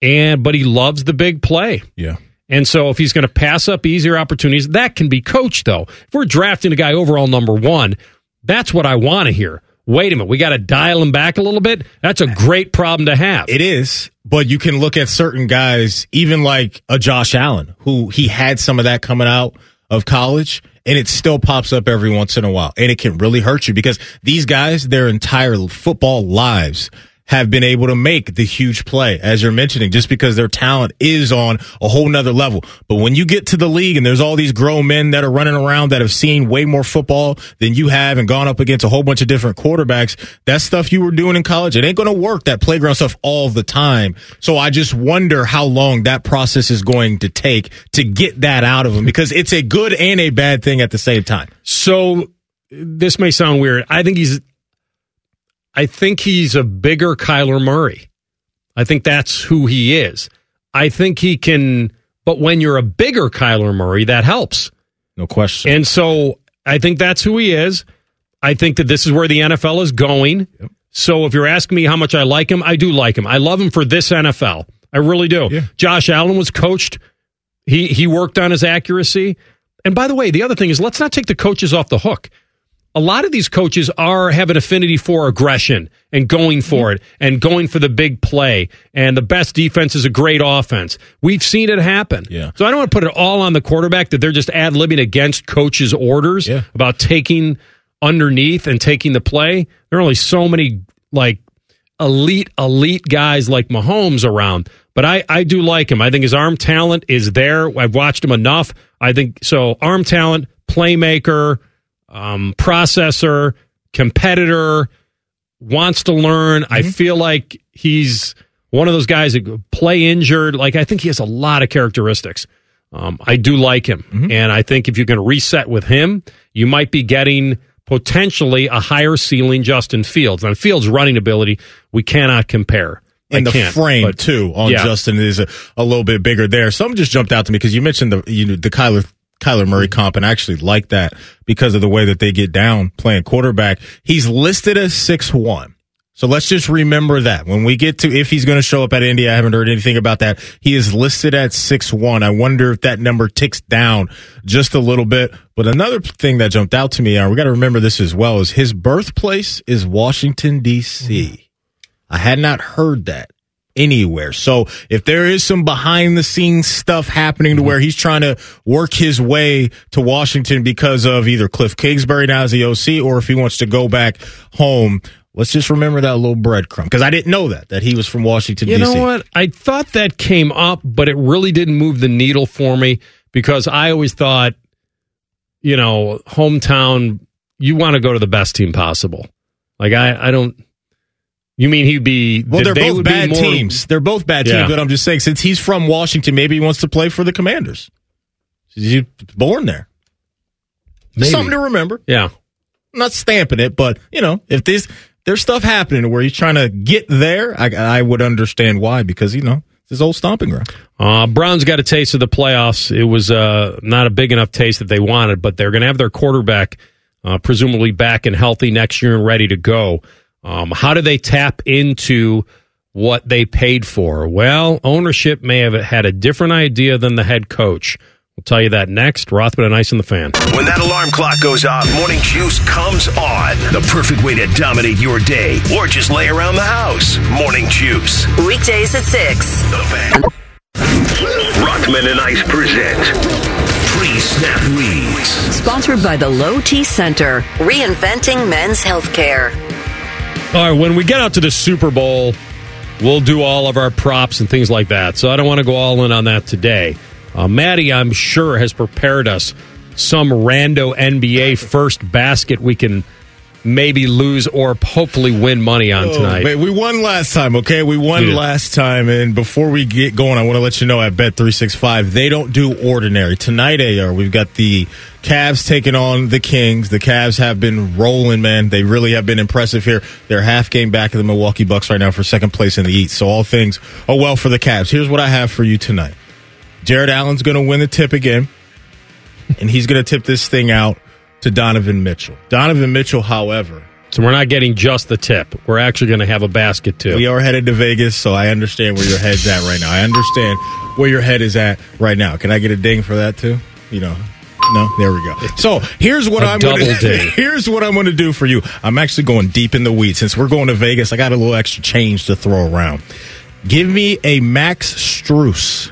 [SPEAKER 3] and but he loves the big play.
[SPEAKER 4] Yeah.
[SPEAKER 3] And so if he's going to pass up easier opportunities, that can be coached though. If we're drafting a guy overall number 1, that's what I want to hear. Wait a minute, we got to dial him back a little bit. That's a great problem to have.
[SPEAKER 4] It is, but you can look at certain guys, even like a Josh Allen, who he had some of that coming out of college and it still pops up every once in a while and it can really hurt you because these guys their entire football lives have been able to make the huge play, as you're mentioning, just because their talent is on a whole nother level. But when you get to the league and there's all these grown men that are running around that have seen way more football than you have and gone up against a whole bunch of different quarterbacks, that stuff you were doing in college, it ain't going to work, that playground stuff all the time. So I just wonder how long that process is going to take to get that out of them because it's a good and a bad thing at the same time.
[SPEAKER 3] So this may sound weird. I think he's I think he's a bigger Kyler Murray. I think that's who he is. I think he can, but when you're a bigger Kyler Murray, that helps.
[SPEAKER 4] No question.
[SPEAKER 3] And so I think that's who he is. I think that this is where the NFL is going. Yep. So if you're asking me how much I like him, I do like him. I love him for this NFL. I really do. Yeah. Josh Allen was coached. He he worked on his accuracy. And by the way, the other thing is let's not take the coaches off the hook a lot of these coaches are have an affinity for aggression and going for it and going for the big play. And the best defense is a great offense. We've seen it happen.
[SPEAKER 4] Yeah.
[SPEAKER 3] So I don't want to put it all on the quarterback that they're just ad libbing against coaches' orders
[SPEAKER 4] yeah.
[SPEAKER 3] about taking underneath and taking the play. There are only so many like elite, elite guys like Mahomes around. But I, I do like him. I think his arm talent is there. I've watched him enough. I think so. Arm talent, playmaker um, processor, competitor, wants to learn. Mm-hmm. I feel like he's one of those guys that play injured. Like I think he has a lot of characteristics. Um, I do like him, mm-hmm. and I think if you're going to reset with him, you might be getting potentially a higher ceiling Justin Fields. And Fields' running ability, we cannot compare.
[SPEAKER 4] And the frame but, too on yeah. Justin is a, a, little bit bigger there. Something just jumped out to me because you mentioned the you know, the Kyler Kyler Murray mm-hmm. comp and I actually like that because of the way that they get down playing quarterback. He's listed as six one. So let's just remember that when we get to if he's going to show up at Indy, I haven't heard anything about that. He is listed at six one. I wonder if that number ticks down just a little bit. But another thing that jumped out to me, and we got to remember this as well, is his birthplace is Washington D.C. Mm-hmm. I had not heard that anywhere. So if there is some behind the scenes stuff happening to mm-hmm. where he's trying to work his way to Washington because of either Cliff Kingsbury now as the OC or if he wants to go back home, let's just remember that little breadcrumb because I didn't know that that he was from Washington.
[SPEAKER 3] You
[SPEAKER 4] D.C.
[SPEAKER 3] know what? I thought that came up, but it really didn't move the needle for me because I always thought, you know, hometown. You want to go to the best team possible. Like I, I don't. You mean he'd be?
[SPEAKER 4] Well, they're
[SPEAKER 3] they
[SPEAKER 4] both bad
[SPEAKER 3] more,
[SPEAKER 4] teams. They're both bad yeah. teams. But I'm just saying, since he's from Washington, maybe he wants to play for the Commanders. He's born there. Maybe. Something to remember.
[SPEAKER 3] Yeah.
[SPEAKER 4] I'm not stamping it, but you know, if this there's stuff happening where he's trying to get there, I, I would understand why because you know it's his old stomping ground.
[SPEAKER 3] Uh, Browns got a taste of the playoffs. It was uh, not a big enough taste that they wanted, but they're going to have their quarterback uh, presumably back and healthy next year and ready to go. Um, how do they tap into what they paid for? Well, ownership may have had a different idea than the head coach. We'll tell you that next. Rothman and Ice in the fan.
[SPEAKER 1] When that alarm clock goes off, Morning Juice comes on. The perfect way to dominate your day or just lay around the house. Morning Juice.
[SPEAKER 2] Weekdays at 6.
[SPEAKER 1] The fan. Rothman and Ice present Pre-Snap Reads.
[SPEAKER 2] Sponsored by the Low T Center, reinventing men's healthcare.
[SPEAKER 3] All right, when we get out to the Super Bowl, we'll do all of our props and things like that. So I don't want to go all in on that today. Uh, Maddie, I'm sure, has prepared us some rando NBA first basket we can maybe lose or hopefully win money on oh, tonight.
[SPEAKER 4] Oh, we won last time, okay? We won
[SPEAKER 3] Yeah.
[SPEAKER 4] last time. And before we get going, I want to let you know at Bet365, they don't do ordinary. Tonight, AR, we've got the Cavs taking on the Kings. The Cavs have been rolling, man. They really have been impressive here. They're half game back of the Milwaukee Bucks right now for second place in the East. So all things are well for the Cavs. Here's what I have for you tonight. Jarrett Allen's going to win the tip again, and he's going to tip this thing out to Donovan Mitchell. Donovan Mitchell, however,
[SPEAKER 3] so we're not getting just the tip. We're actually going to have a basket too.
[SPEAKER 4] we are headed to Vegas, so I understand where your head's at right now. I understand where your head is at right now. Can I get a ding for that too? You know. No, there we go. So here's what
[SPEAKER 3] A
[SPEAKER 4] I'm
[SPEAKER 3] double
[SPEAKER 4] gonna,
[SPEAKER 3] ding.
[SPEAKER 4] Here's what I'm going to do for you. I'm actually going deep in the weeds since we're going to Vegas. I got a little extra change to throw around. Give me a Max Strus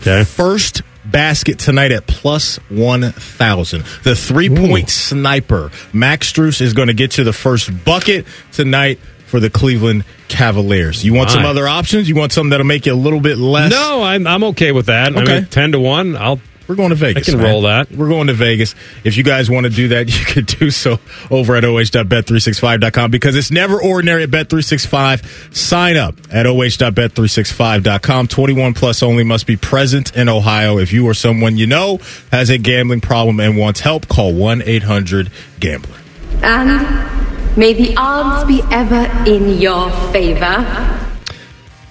[SPEAKER 3] Okay.
[SPEAKER 4] first basket tonight at plus 1,000. The three point sniper. Max Strus is going to get you the first bucket tonight for the Cleveland Cavaliers. You want some other options? You want something that'll make you a little bit less?
[SPEAKER 3] No, I'm I'm okay with that. I
[SPEAKER 4] Okay.
[SPEAKER 3] mean, ten to one. I'll
[SPEAKER 4] We're going to Vegas.
[SPEAKER 3] I can
[SPEAKER 4] man.
[SPEAKER 3] roll that.
[SPEAKER 4] We're going to Vegas. If you guys want to do that, you could do so over at oh.bet365.com because it's never ordinary at Bet365. Sign up at oh.bet365.com. 21 plus only must be present in Ohio. If you or someone you know has a gambling problem and wants help, call 1-800-GAMBLER.
[SPEAKER 10] And may the odds be ever in your favor.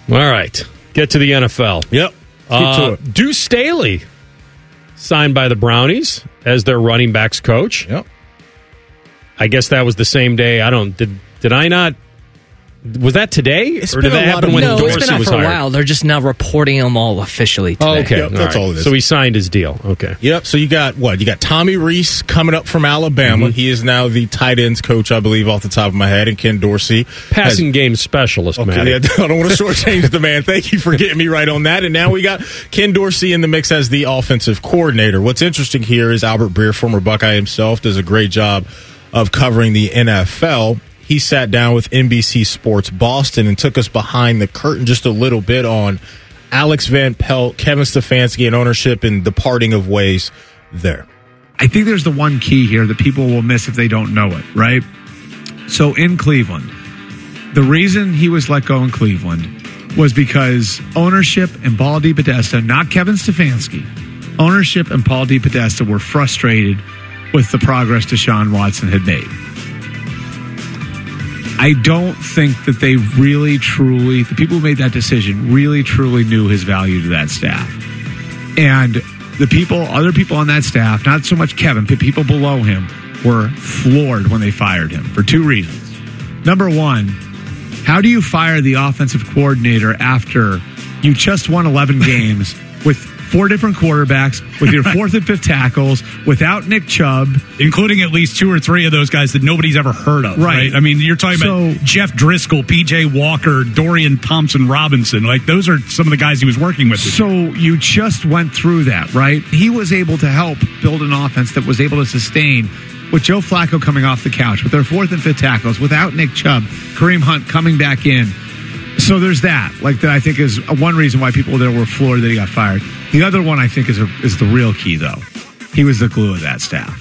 [SPEAKER 3] All right. Get to the NFL.
[SPEAKER 4] Yep. Let's
[SPEAKER 3] Uh. Deuce Staley signed by the Brownies as their running backs coach.
[SPEAKER 4] Yep.
[SPEAKER 3] I guess that was the same day. I don't did did I not was that today
[SPEAKER 4] It's
[SPEAKER 3] or did that
[SPEAKER 4] a lot
[SPEAKER 3] happen
[SPEAKER 4] of
[SPEAKER 3] when
[SPEAKER 5] no,
[SPEAKER 3] Dorsey
[SPEAKER 5] it's been out
[SPEAKER 3] was
[SPEAKER 5] for a while. They're just now reporting them all officially today.
[SPEAKER 3] Oh, okay,
[SPEAKER 4] Yep, that's all it is.
[SPEAKER 3] So he signed his deal. Okay.
[SPEAKER 4] Yep. So you got what? You got Tommy Rees coming up from Alabama.
[SPEAKER 3] Mm-hmm.
[SPEAKER 4] He is now the tight ends coach, I believe, off the top of my head. And Ken Dorsey has-
[SPEAKER 3] Passing game specialist,
[SPEAKER 4] Okay,
[SPEAKER 3] Matty.
[SPEAKER 4] yeah, I don't want to shortchange the man. Thank you for getting me right on that. And now we got Ken Dorsey in the mix as the offensive coordinator. What's interesting here is Albert Breer, former Buckeye himself, does a great job of covering the NFL. He sat down with NBC Sports Boston and took us behind the curtain just a little bit on Alex Van Pelt, Kevin Stefanski, and ownership and the parting of ways there.
[SPEAKER 11] I think there's the one key here that people will miss if they don't know it, right? So in Cleveland, the reason he was let go in Cleveland was because ownership and Paul DePodesta, not Kevin Stefanski, ownership and Paul DePodesta were frustrated with the progress Deshaun Watson had made. I don't think that they really, truly, the people who made that decision really, truly knew his value to that staff. And the people, other people on that staff, not so much Kevin, but people below him, were floored when they fired him for two reasons. Number one, how do you fire the offensive coordinator after you just won 11 games with four different quarterbacks, with your fourth and fifth tackles, without Nick Chubb?
[SPEAKER 12] including at least two or three of those guys that nobody's ever heard of.
[SPEAKER 11] Right.
[SPEAKER 12] Right. I mean, you're talking
[SPEAKER 11] So-
[SPEAKER 12] about Jeff Driskel, PJ Walker, Dorian Thompson Robinson. Like those are some of the guys he was working with.
[SPEAKER 11] So you just went through that, right? He was able to help build an offense that was able to sustain with Joe Flacco coming off the couch, with their fourth and fifth tackles, without Nick Chubb, Kareem Hunt coming back in. So there's that. Like that, I think is one reason why people there were floored that he got fired. The other one I think is a, is the real key, though. He was the glue of that staff.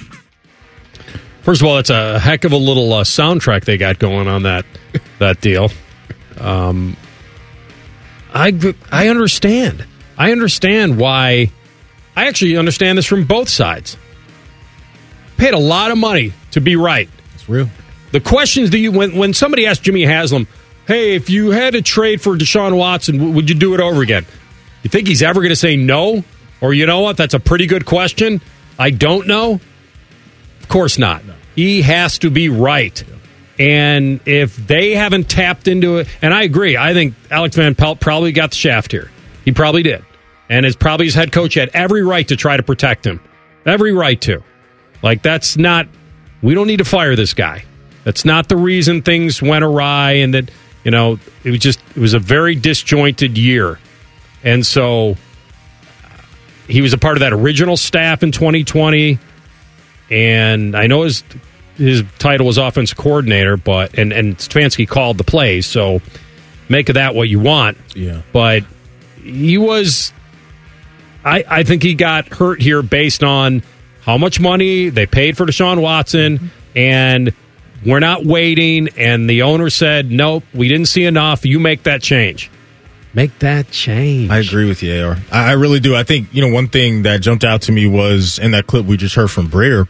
[SPEAKER 3] First of all, it's a heck of a little uh, soundtrack they got going on that that deal. Um, I I understand. I understand why. I actually understand this from both sides. Paid a lot of money to be right.
[SPEAKER 4] It's real.
[SPEAKER 3] The questions do you when when somebody asked Jimmy Haslam, "Hey, if you had to trade for Deshaun Watson, would you do it over again?" You think he's ever going to say no? Or you know what? That's a pretty good question. I don't know. Of course not. He has to be right. And if they haven't tapped into it, and I agree, I think Alex Van Pelt probably got the shaft here. He probably did. And as probably his head coach had every right to try to protect him. Every right to. Like, that's not, we don't need to fire this guy. That's not the reason things went awry and that, you know, it was just, it was a very disjointed year. And so he was a part of that original staff in 2020. And I know his his title was offense coordinator, but and and Stefanski called the plays, so make of that what you want.
[SPEAKER 4] Yeah.
[SPEAKER 3] But he was I I think he got hurt here based on how much money they paid for Deshaun Watson mm-hmm. and we're not waiting and the owner said, Nope, we didn't see enough. You make that change. Make that change.
[SPEAKER 4] I agree with you, AR. I I really do. I think, you know, one thing that jumped out to me was in that clip we just heard from Breer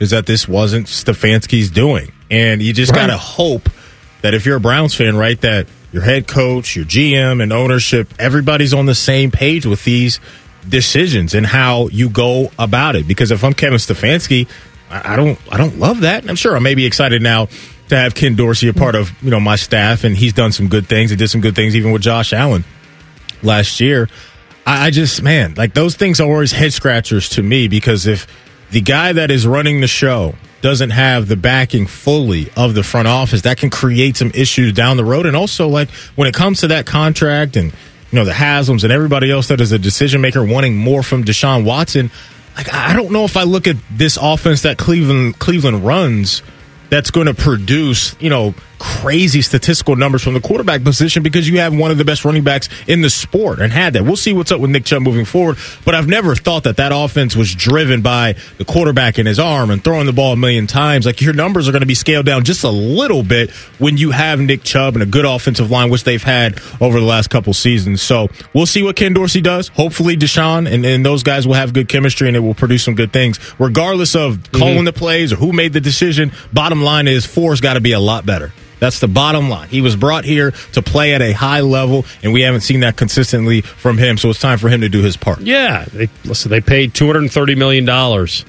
[SPEAKER 4] is that this wasn't Stefanski's doing. And you just
[SPEAKER 3] Right.
[SPEAKER 4] got to hope that if you're a Browns fan, right, that your head coach, your GM, and ownership, everybody's on the same page with these decisions and how you go about it. Because if I'm Kevin Stefanski, I don't, I don't love that. I'm sure I may be excited now to have Ken Dorsey a part of, you know, my staff, and he's done some good things. He did some good things even with Josh Allen last year. I, I just, man, like those things are always head scratchers to me because if the guy that is running the show doesn't have the backing fully of the front office, that can create some issues down the road. And also, like when it comes to that contract and you know the Haslams and everybody else that is a decision maker wanting more from Deshaun Watson, like I don't know if I look at this offense that Cleveland Cleveland runs that's going to produce, you know, crazy statistical numbers from the quarterback position because you have one of the best running backs in the sport and had that. We'll see what's up with Nick Chubb moving forward, but I've never thought that that offense was driven by the quarterback in his arm and throwing the ball a million times. Like your numbers are going to be scaled down just a little bit when you have Nick Chubb and a good offensive line, which they've had over the last couple seasons. So we'll see what Ken Dorsey does. Hopefully Deshaun and, and those guys will have good chemistry and it will produce some good things, regardless of calling mm-hmm. the plays or who made the decision. Bottom line is four's got to be a lot better. That's the bottom line. He was brought here to play at a high level, and we haven't seen that consistently from him. So it's time for him to do his part.
[SPEAKER 3] Yeah, they, listen. They paid two hundred and thirty million dollars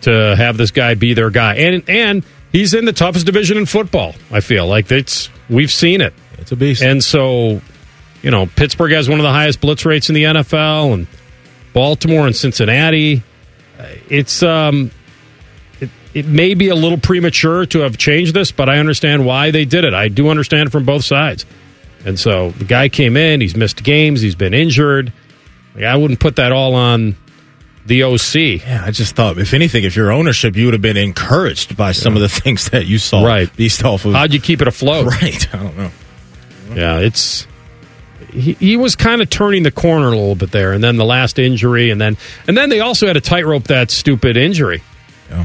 [SPEAKER 3] to have this guy be their guy, and and he's in the toughest division in football. I feel like it's we've seen it.
[SPEAKER 4] It's a beast,
[SPEAKER 3] and so you know Pittsburgh has one of the highest blitz rates in the NFL, and Baltimore and Cincinnati. It's um, it, may be a little premature to have changed this, but I understand why they did it. I do understand from both sides. And so the guy came in, he's missed games, he's been injured. Like, I wouldn't put that all on the OC.
[SPEAKER 4] Yeah, I just thought, if anything, if your ownership, you would have been encouraged by some of the things that you saw.
[SPEAKER 3] Right.
[SPEAKER 4] Based off of.
[SPEAKER 3] How'd you keep it afloat?
[SPEAKER 4] Right. I don't know.
[SPEAKER 3] Yeah, it's he, he was kind of turning the corner a little bit there, and then the last injury, and then and then they also had to tightrope that stupid injury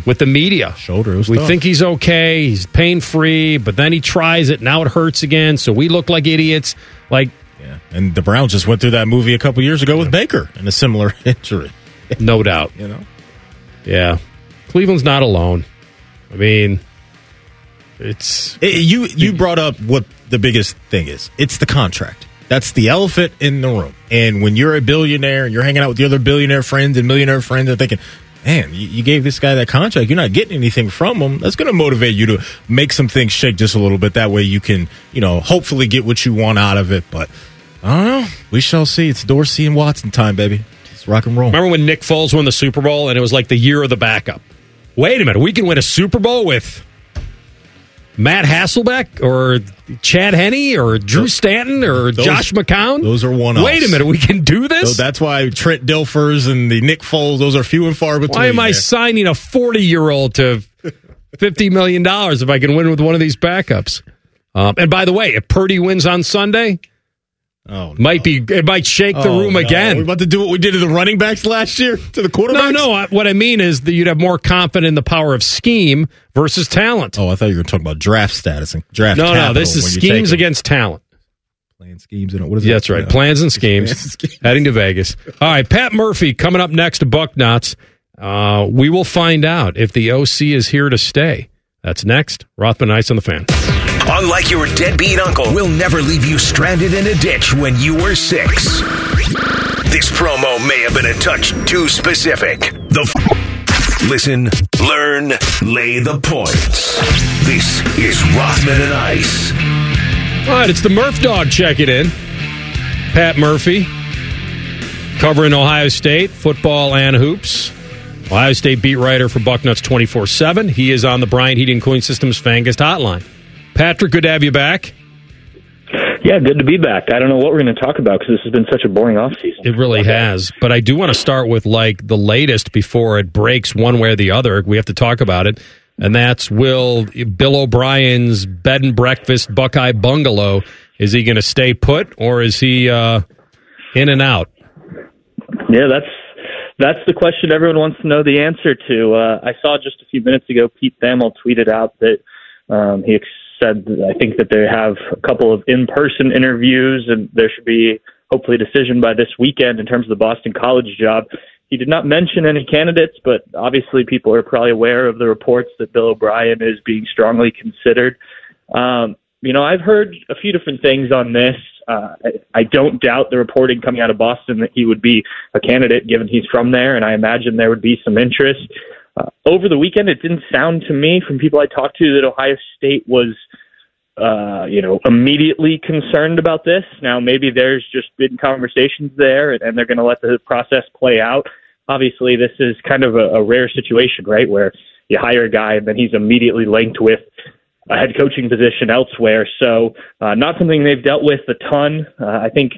[SPEAKER 3] with the media.
[SPEAKER 4] Shoulder.
[SPEAKER 3] we
[SPEAKER 4] tough.
[SPEAKER 3] think he's okay, he's pain free, but then he tries it, now it hurts again, so we look like idiots. Like,
[SPEAKER 4] Yeah. And the Browns just went through that movie a couple years ago with Baker and a similar injury.
[SPEAKER 3] no doubt,
[SPEAKER 4] You know?
[SPEAKER 3] yeah, Cleveland's not alone. I mean, it's
[SPEAKER 4] It- you you brought up what the biggest thing is. It's the contract. That's the elephant in the room. And when you're a billionaire and you're hanging out with the other billionaire friends and millionaire friends and thinking, man, you, you gave this guy that contract, you're not getting anything from him. That's going to motivate you to make some things shake just a little bit. That way you can, you know, hopefully get what you want out of it. But I don't know. We shall see. It's Dorsey and Watson time, baby. It's rock and roll.
[SPEAKER 3] Remember when Nick Foles won the Super Bowl and it was like the year of the backup? Wait a minute, we can win a Super Bowl with Matt Hasselbeck or Chad Henne or Drew Stanton or
[SPEAKER 4] Those-
[SPEAKER 3] Josh McCown?
[SPEAKER 4] Those are one.
[SPEAKER 3] Wait a minute, we can do this?
[SPEAKER 4] So that's why Trent Dilfers and the Nick Foles, those are few and far between.
[SPEAKER 3] Why am I signing a 40 year old to $50 million if I can win with one of these backups? Um, and by the way, if Purdy wins on Sunday,
[SPEAKER 4] Oh,
[SPEAKER 3] might be it might shake the
[SPEAKER 4] Oh,
[SPEAKER 3] room
[SPEAKER 4] no.
[SPEAKER 3] again.
[SPEAKER 4] We're about to do what we did to the running backs last year to the quarterbacks.
[SPEAKER 3] No, no. What I mean is that you'd have more confidence in the power of scheme versus talent.
[SPEAKER 4] Oh, I thought you were talking about draft status and draft.
[SPEAKER 3] no, no. This is schemes against talent.
[SPEAKER 4] playing schemes and what is
[SPEAKER 3] Yeah,
[SPEAKER 4] it?
[SPEAKER 3] that's right. Plans and schemes.
[SPEAKER 4] Plans and schemes.
[SPEAKER 3] Heading to Vegas. All right, Pat Murphy coming up next to Bucknuts. Uh, we will find out if the OC is here to stay. That's next. Rothman Ice on the fan.
[SPEAKER 1] Unlike your deadbeat uncle, we'll never leave you stranded in a ditch when you were six. This promo may have been a touch too specific. The f- listen, learn, lay the points. This is Rothman and Ice.
[SPEAKER 3] All right, it's the Murph Dog checking in. Pat Murphy covering Ohio State football and hoops. Ohio State beat writer for Bucknuts 24 7. He is on the Bryant Heating Cooling Systems Fangast hotline. Patrick, good to have you back.
[SPEAKER 13] Yeah, good to be back. I don't know what we're going to talk about because this has been such a boring offseason.
[SPEAKER 3] It really has. But I do want to start with like the latest before it breaks one way or the other. We have to talk about it. And that's will Bill O'Brien's bed and breakfast Buckeye bungalow is he going to stay put or is he uh, in and out?
[SPEAKER 13] Yeah, that's that's the question everyone wants to know the answer to. Uh, I saw just a few minutes ago Pete Thamel tweeted out that um, he ex- said I think that they have a couple of in-person interviews and there should be hopefully a decision by this weekend in terms of the Boston College job. He did not mention any candidates, but obviously people are probably aware of the reports that Bill O'Brien is being strongly considered. Um, you know, I've heard a few different things on this. Uh, I, I don't doubt the reporting coming out of Boston that he would be a candidate given he's from there, and I imagine there would be some interest. Uh, over the weekend, it didn't sound to me from people I talked to that Ohio State was, uh, you know, immediately concerned about this. Now, maybe there's just been conversations there, and, and they're going to let the process play out. Obviously, this is kind of a, a rare situation, right, where you hire a guy and then he's immediately linked with a head coaching position elsewhere. So, uh, not something they've dealt with a ton. Uh, I think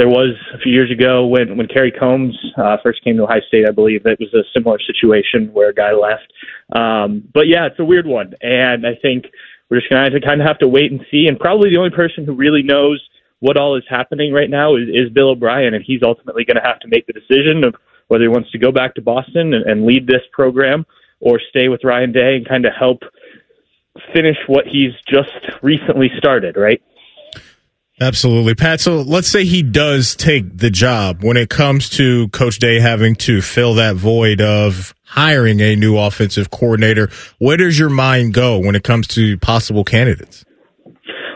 [SPEAKER 13] there was a few years ago when when Kerry Coombs uh, first came to Ohio State. I believe it was a similar situation where a guy left. Um, but yeah, it's a weird one, and I think we're just going to kind of have to wait and see. And probably the only person who really knows what all is happening right now is, is Bill O'Brien, and he's ultimately going to have to make the decision of whether he wants to go back to Boston and, and lead this program or stay with Ryan Day and kind of help finish what he's just recently started, right?
[SPEAKER 4] Absolutely, Pat. So let's say he does take the job when it comes to Coach Day having to fill that void of hiring a new offensive coordinator. Where does your mind go when it comes to possible candidates?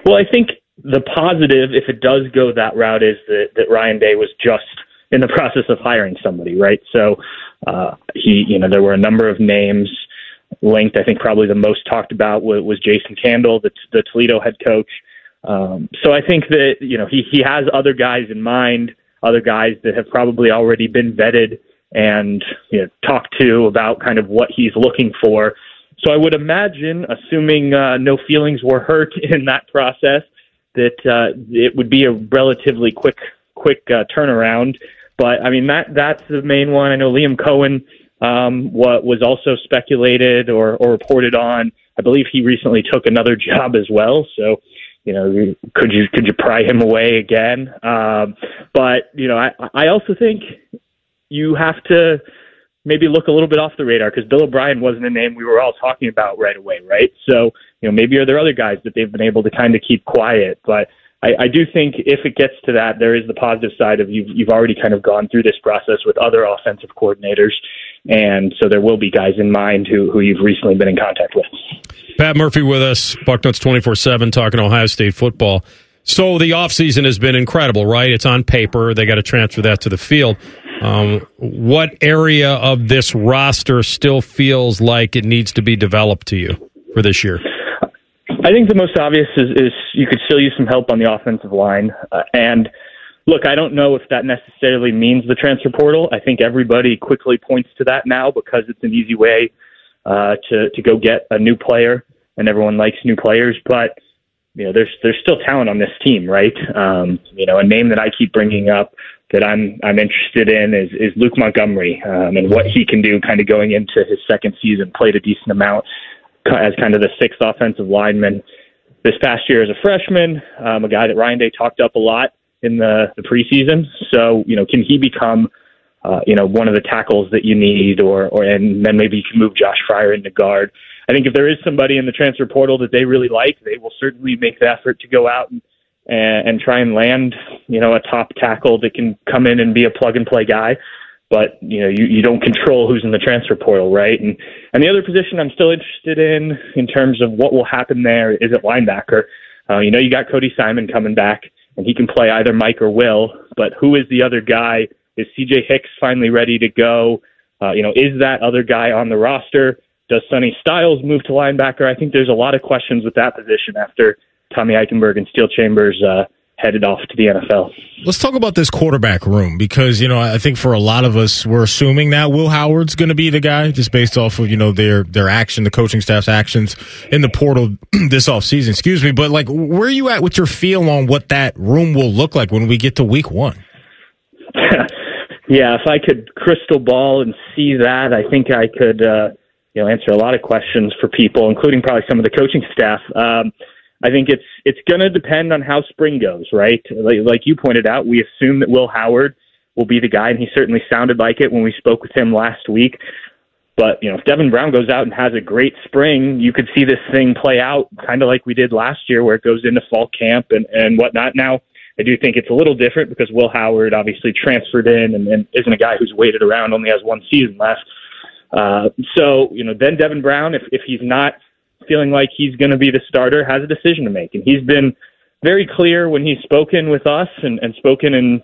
[SPEAKER 13] Well, I think the positive, if it does go that route, is that, that Ryan Day was just in the process of hiring somebody, right? So uh, he, you know, there were a number of names linked. I think probably the most talked about was, Jason Candle, the, the Toledo head coach. Um, so I think that you know he he has other guys in mind, other guys that have probably already been vetted and you know talked to about kind of what he's looking for. So I would imagine, assuming uh, no feelings were hurt in that process, that uh, it would be a relatively quick quick uh, turnaround. But I mean that that's the main one. I know Liam Coen um, what was also speculated or, or reported on. I believe he recently took another job as well. So, you know, could you could you pry him away again? Um, but you know, I I also think you have to maybe look a little bit off the radar because Bill O'Brien wasn't a name we were all talking about right away, right? So, you know, maybe are there other guys that they've been able to kind of keep quiet, but I, I do think if it gets to that, there is the positive side of you've you've already kind of gone through this process with other offensive coordinators, and so there will be guys in mind who who you've recently been in contact with.
[SPEAKER 3] Pat Murphy with us, Bucknuts twenty four seven, talking Ohio State football. So the offseason has been incredible, right? It's on paper. They got to transfer that to the field. Um, what area of this roster still feels like it needs to be developed to you for this year?
[SPEAKER 13] I think the most obvious is, is you could still use some help on the offensive line. Uh, and look, I don't know if that necessarily means the transfer portal. I think everybody quickly points to that now because it's an easy way uh, to to go get a new player, and everyone likes new players. But you know, there's there's still talent on this team, right? Um, you know, a name that I keep bringing up that I'm I'm interested in is is Luke Montgomery um, and what he can do, kind of going into his second season. Played a decent amount as kind of the sixth offensive lineman this past year as a freshman, um, a guy that Ryan Day talked up a lot in the, the preseason. So, you know, can he become, uh, you know, one of the tackles that you need, or, or and then maybe you can move Josh Fryar into guard. I think if there is somebody in the transfer portal that they really like, they will certainly make the effort to go out and, and, and try and land, you know, a top tackle that can come in and be a plug and play guy. but you know you, you don't control who's in the transfer portal, right? And and the other position I'm still interested in in terms of what will happen there is at linebacker. Uh, you know you got Cody Simon coming back, and he can play either Mike or Will, but who is the other guy? Is CJ Hicks finally ready to go? Uh, you know, is that other guy on the roster? Does Sonny Styles move to linebacker? I think there's a lot of questions with that position after Tommy Eichenberg and Steele Chambers uh, headed off to the NFL.
[SPEAKER 4] Let's talk about this quarterback room because you know I think for a lot of us we're assuming that Will Howard's going to be the guy just based off of you know their their action, the coaching staff's actions in the portal this offseason. Excuse me, but like where are you at with your feel on what that room will look like when we get to week one?
[SPEAKER 13] yeah, if I could crystal ball and see that, I think I could. Uh, you know, answer a lot of questions for people, including probably some of the coaching staff. Um, I think it's it's going to depend on how spring goes, right? Like, like you pointed out, we assume that Will Howard will be the guy, and he certainly sounded like it when we spoke with him last week. But you know, if Devin Brown goes out and has a great spring, you could see this thing play out kind of like we did last year, where it goes into fall camp and and whatnot. Now, I do think it's a little different because Will Howard obviously transferred in and, and isn't a guy who's waited around, only has one season left. Uh, so, you know, then Devin Brown, if, if he's not feeling like he's going to be the starter, has a decision to make. And he's been very clear when he's spoken with us and, and spoken in,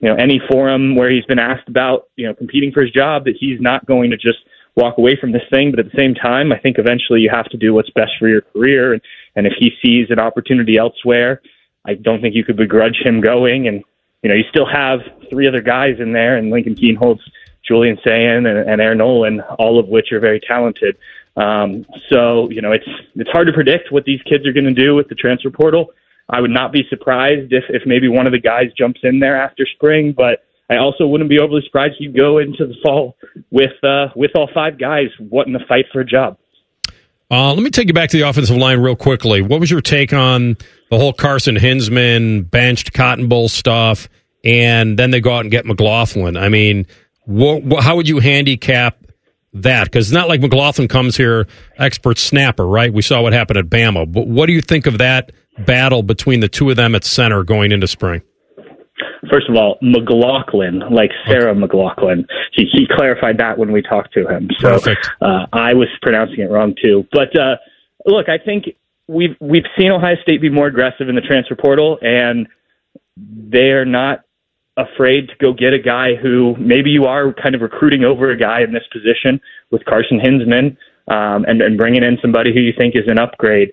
[SPEAKER 13] you know, any forum where he's been asked about, you know, competing for his job that he's not going to just walk away from this thing. But at the same time, I think eventually you have to do what's best for your career. And, and if he sees an opportunity elsewhere, I don't think you could begrudge him going. And, you know, you still have three other guys in there, and Lincoln Kienholz Julian Sayin and, and Air Noland, all of which are very talented. Um, so you know, it's it's hard to predict what these kids are going to do with the transfer portal. I would not be surprised if if maybe one of the guys jumps in there after spring, but I also wouldn't be overly surprised if you go into the fall with uh, with all five guys wanting to fight for a job.
[SPEAKER 3] Uh, let me take you back to the offensive line real quickly. What was your take on the whole Carson Hinzman benched Cotton Bowl stuff, and then they go out and get McLaughlin? I mean, what, what, how would you handicap that? Because it's not like McLaughlin comes here expert snapper, right? We saw what happened at Bama. But what do you think of that battle between the two of them at center going into spring?
[SPEAKER 13] First of all, McLaughlin, like Sarah okay. McLaughlin, he, he clarified that when we talked to him. So uh, I was pronouncing it wrong too. But uh, look, I think we've we've seen Ohio State be more aggressive in the transfer portal, and they are not afraid to go get a guy who maybe you are kind of recruiting over a guy in this position with Carson Hinzman um, and, and bringing in somebody who you think is an upgrade.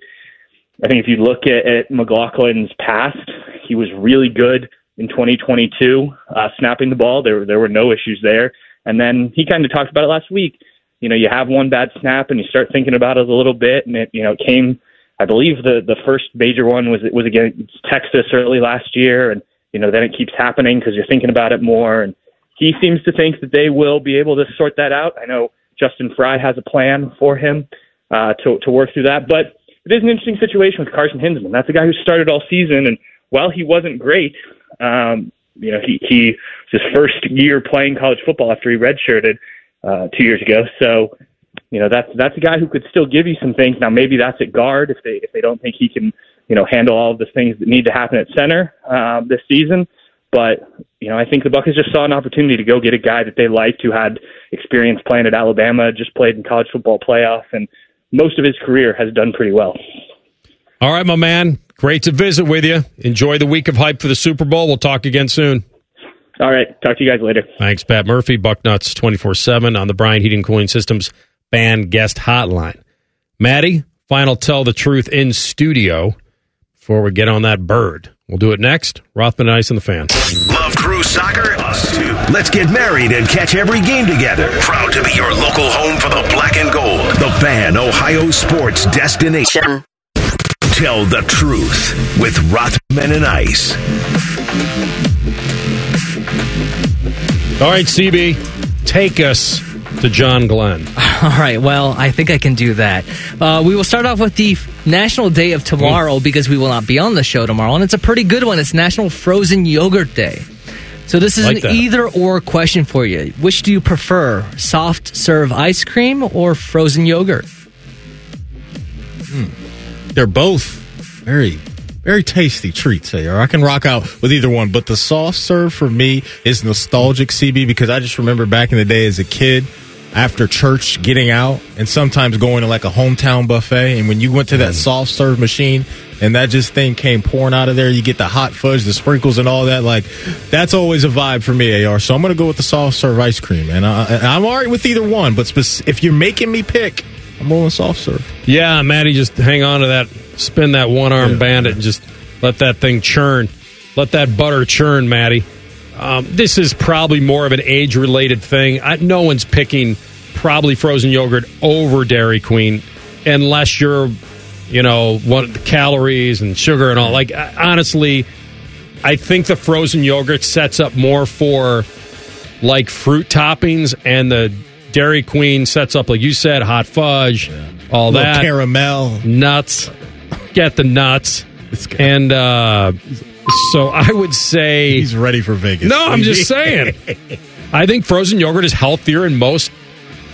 [SPEAKER 13] I think if you look at, at McLaughlin's past, he was really good in 2022, uh, snapping the ball. There, there were no issues there. And then he kind of talked about it last week. You know, you have one bad snap and you start thinking about it a little bit, and it, you know, it came. I believe the the first major one was was against Texas early last year, and you know, then it keeps happening because you're thinking about it more. And he seems to think that they will be able to sort that out. I know Justin Frye has a plan for him uh, to to work through that, but it is an interesting situation with Carson Hinzman. That's a guy who started all season, and while he wasn't great, um, you know, he he was his first year playing college football after he redshirted uh, two years ago. So, you know, that's that's a guy who could still give you some things. Now, maybe that's at guard if they if they don't think he can you know, handle all of the things that need to happen at center uh, this season. But you know, I think the Buckeyes just saw an opportunity to go get a guy that they liked, who had experience playing at Alabama, just played in college football playoff, and most of his career has done pretty well.
[SPEAKER 3] All right, my man. Great to visit with you. Enjoy the week of hype for the Super Bowl. We'll talk again soon.
[SPEAKER 13] All right. Talk to you guys later.
[SPEAKER 3] Thanks, Pat Murphy, Bucknuts 24 7 on the Bryant Heating Cooling Systems fan Guest Hotline. Maddie, final Tell the Truth in studio before we get on that bird. We'll do it next. Rothman and Ice and the Fan.
[SPEAKER 1] Love Crew Soccer? Us too. Let's get married and catch every game together. Proud to be your local home for the black and gold. The Fan, Ohio sports destination. Tell the truth with Rothman and Ice.
[SPEAKER 3] All right, CB, take us to John Glenn.
[SPEAKER 5] All right. Well, I think I can do that. Uh, we will start off with the National Day of Tomorrow because we will not be on the show tomorrow, and it's a pretty good one. It's National Frozen Yogurt Day. So this is like an either or question for you. Which do you prefer, soft serve ice cream or frozen yogurt?
[SPEAKER 4] Hmm. They're both very very tasty treats. Or I can rock out with either one, but the soft serve for me is nostalgic, CB, because I just remember back in the day as a kid after church getting out and sometimes going to like a hometown buffet. And when you went to that mm. soft serve machine and that just thing came pouring out of there you get the hot fudge the sprinkles and all that like that's always a vibe for me ar so i'm gonna go with the soft serve ice cream and, I, i'm all right with either one but spec- if you're making me pick i'm going soft serve.
[SPEAKER 3] Yeah, Maddie, just hang on to that, spin that one arm bandit, and just let that thing churn. Let that butter churn, Maddie. Um, this is probably more of an age related thing. I, no one's picking probably frozen yogurt over Dairy Queen unless you're, you know, one the calories and sugar and all. Like, I- honestly, I think the frozen yogurt sets up more for like fruit toppings, and the Dairy Queen sets up, like you said, hot fudge, all
[SPEAKER 4] Little
[SPEAKER 3] that
[SPEAKER 4] caramel,
[SPEAKER 3] nuts. Get the nuts, and uh, so I would say
[SPEAKER 4] he's ready for vegas
[SPEAKER 3] No, I'm just saying. I think frozen yogurt is healthier in most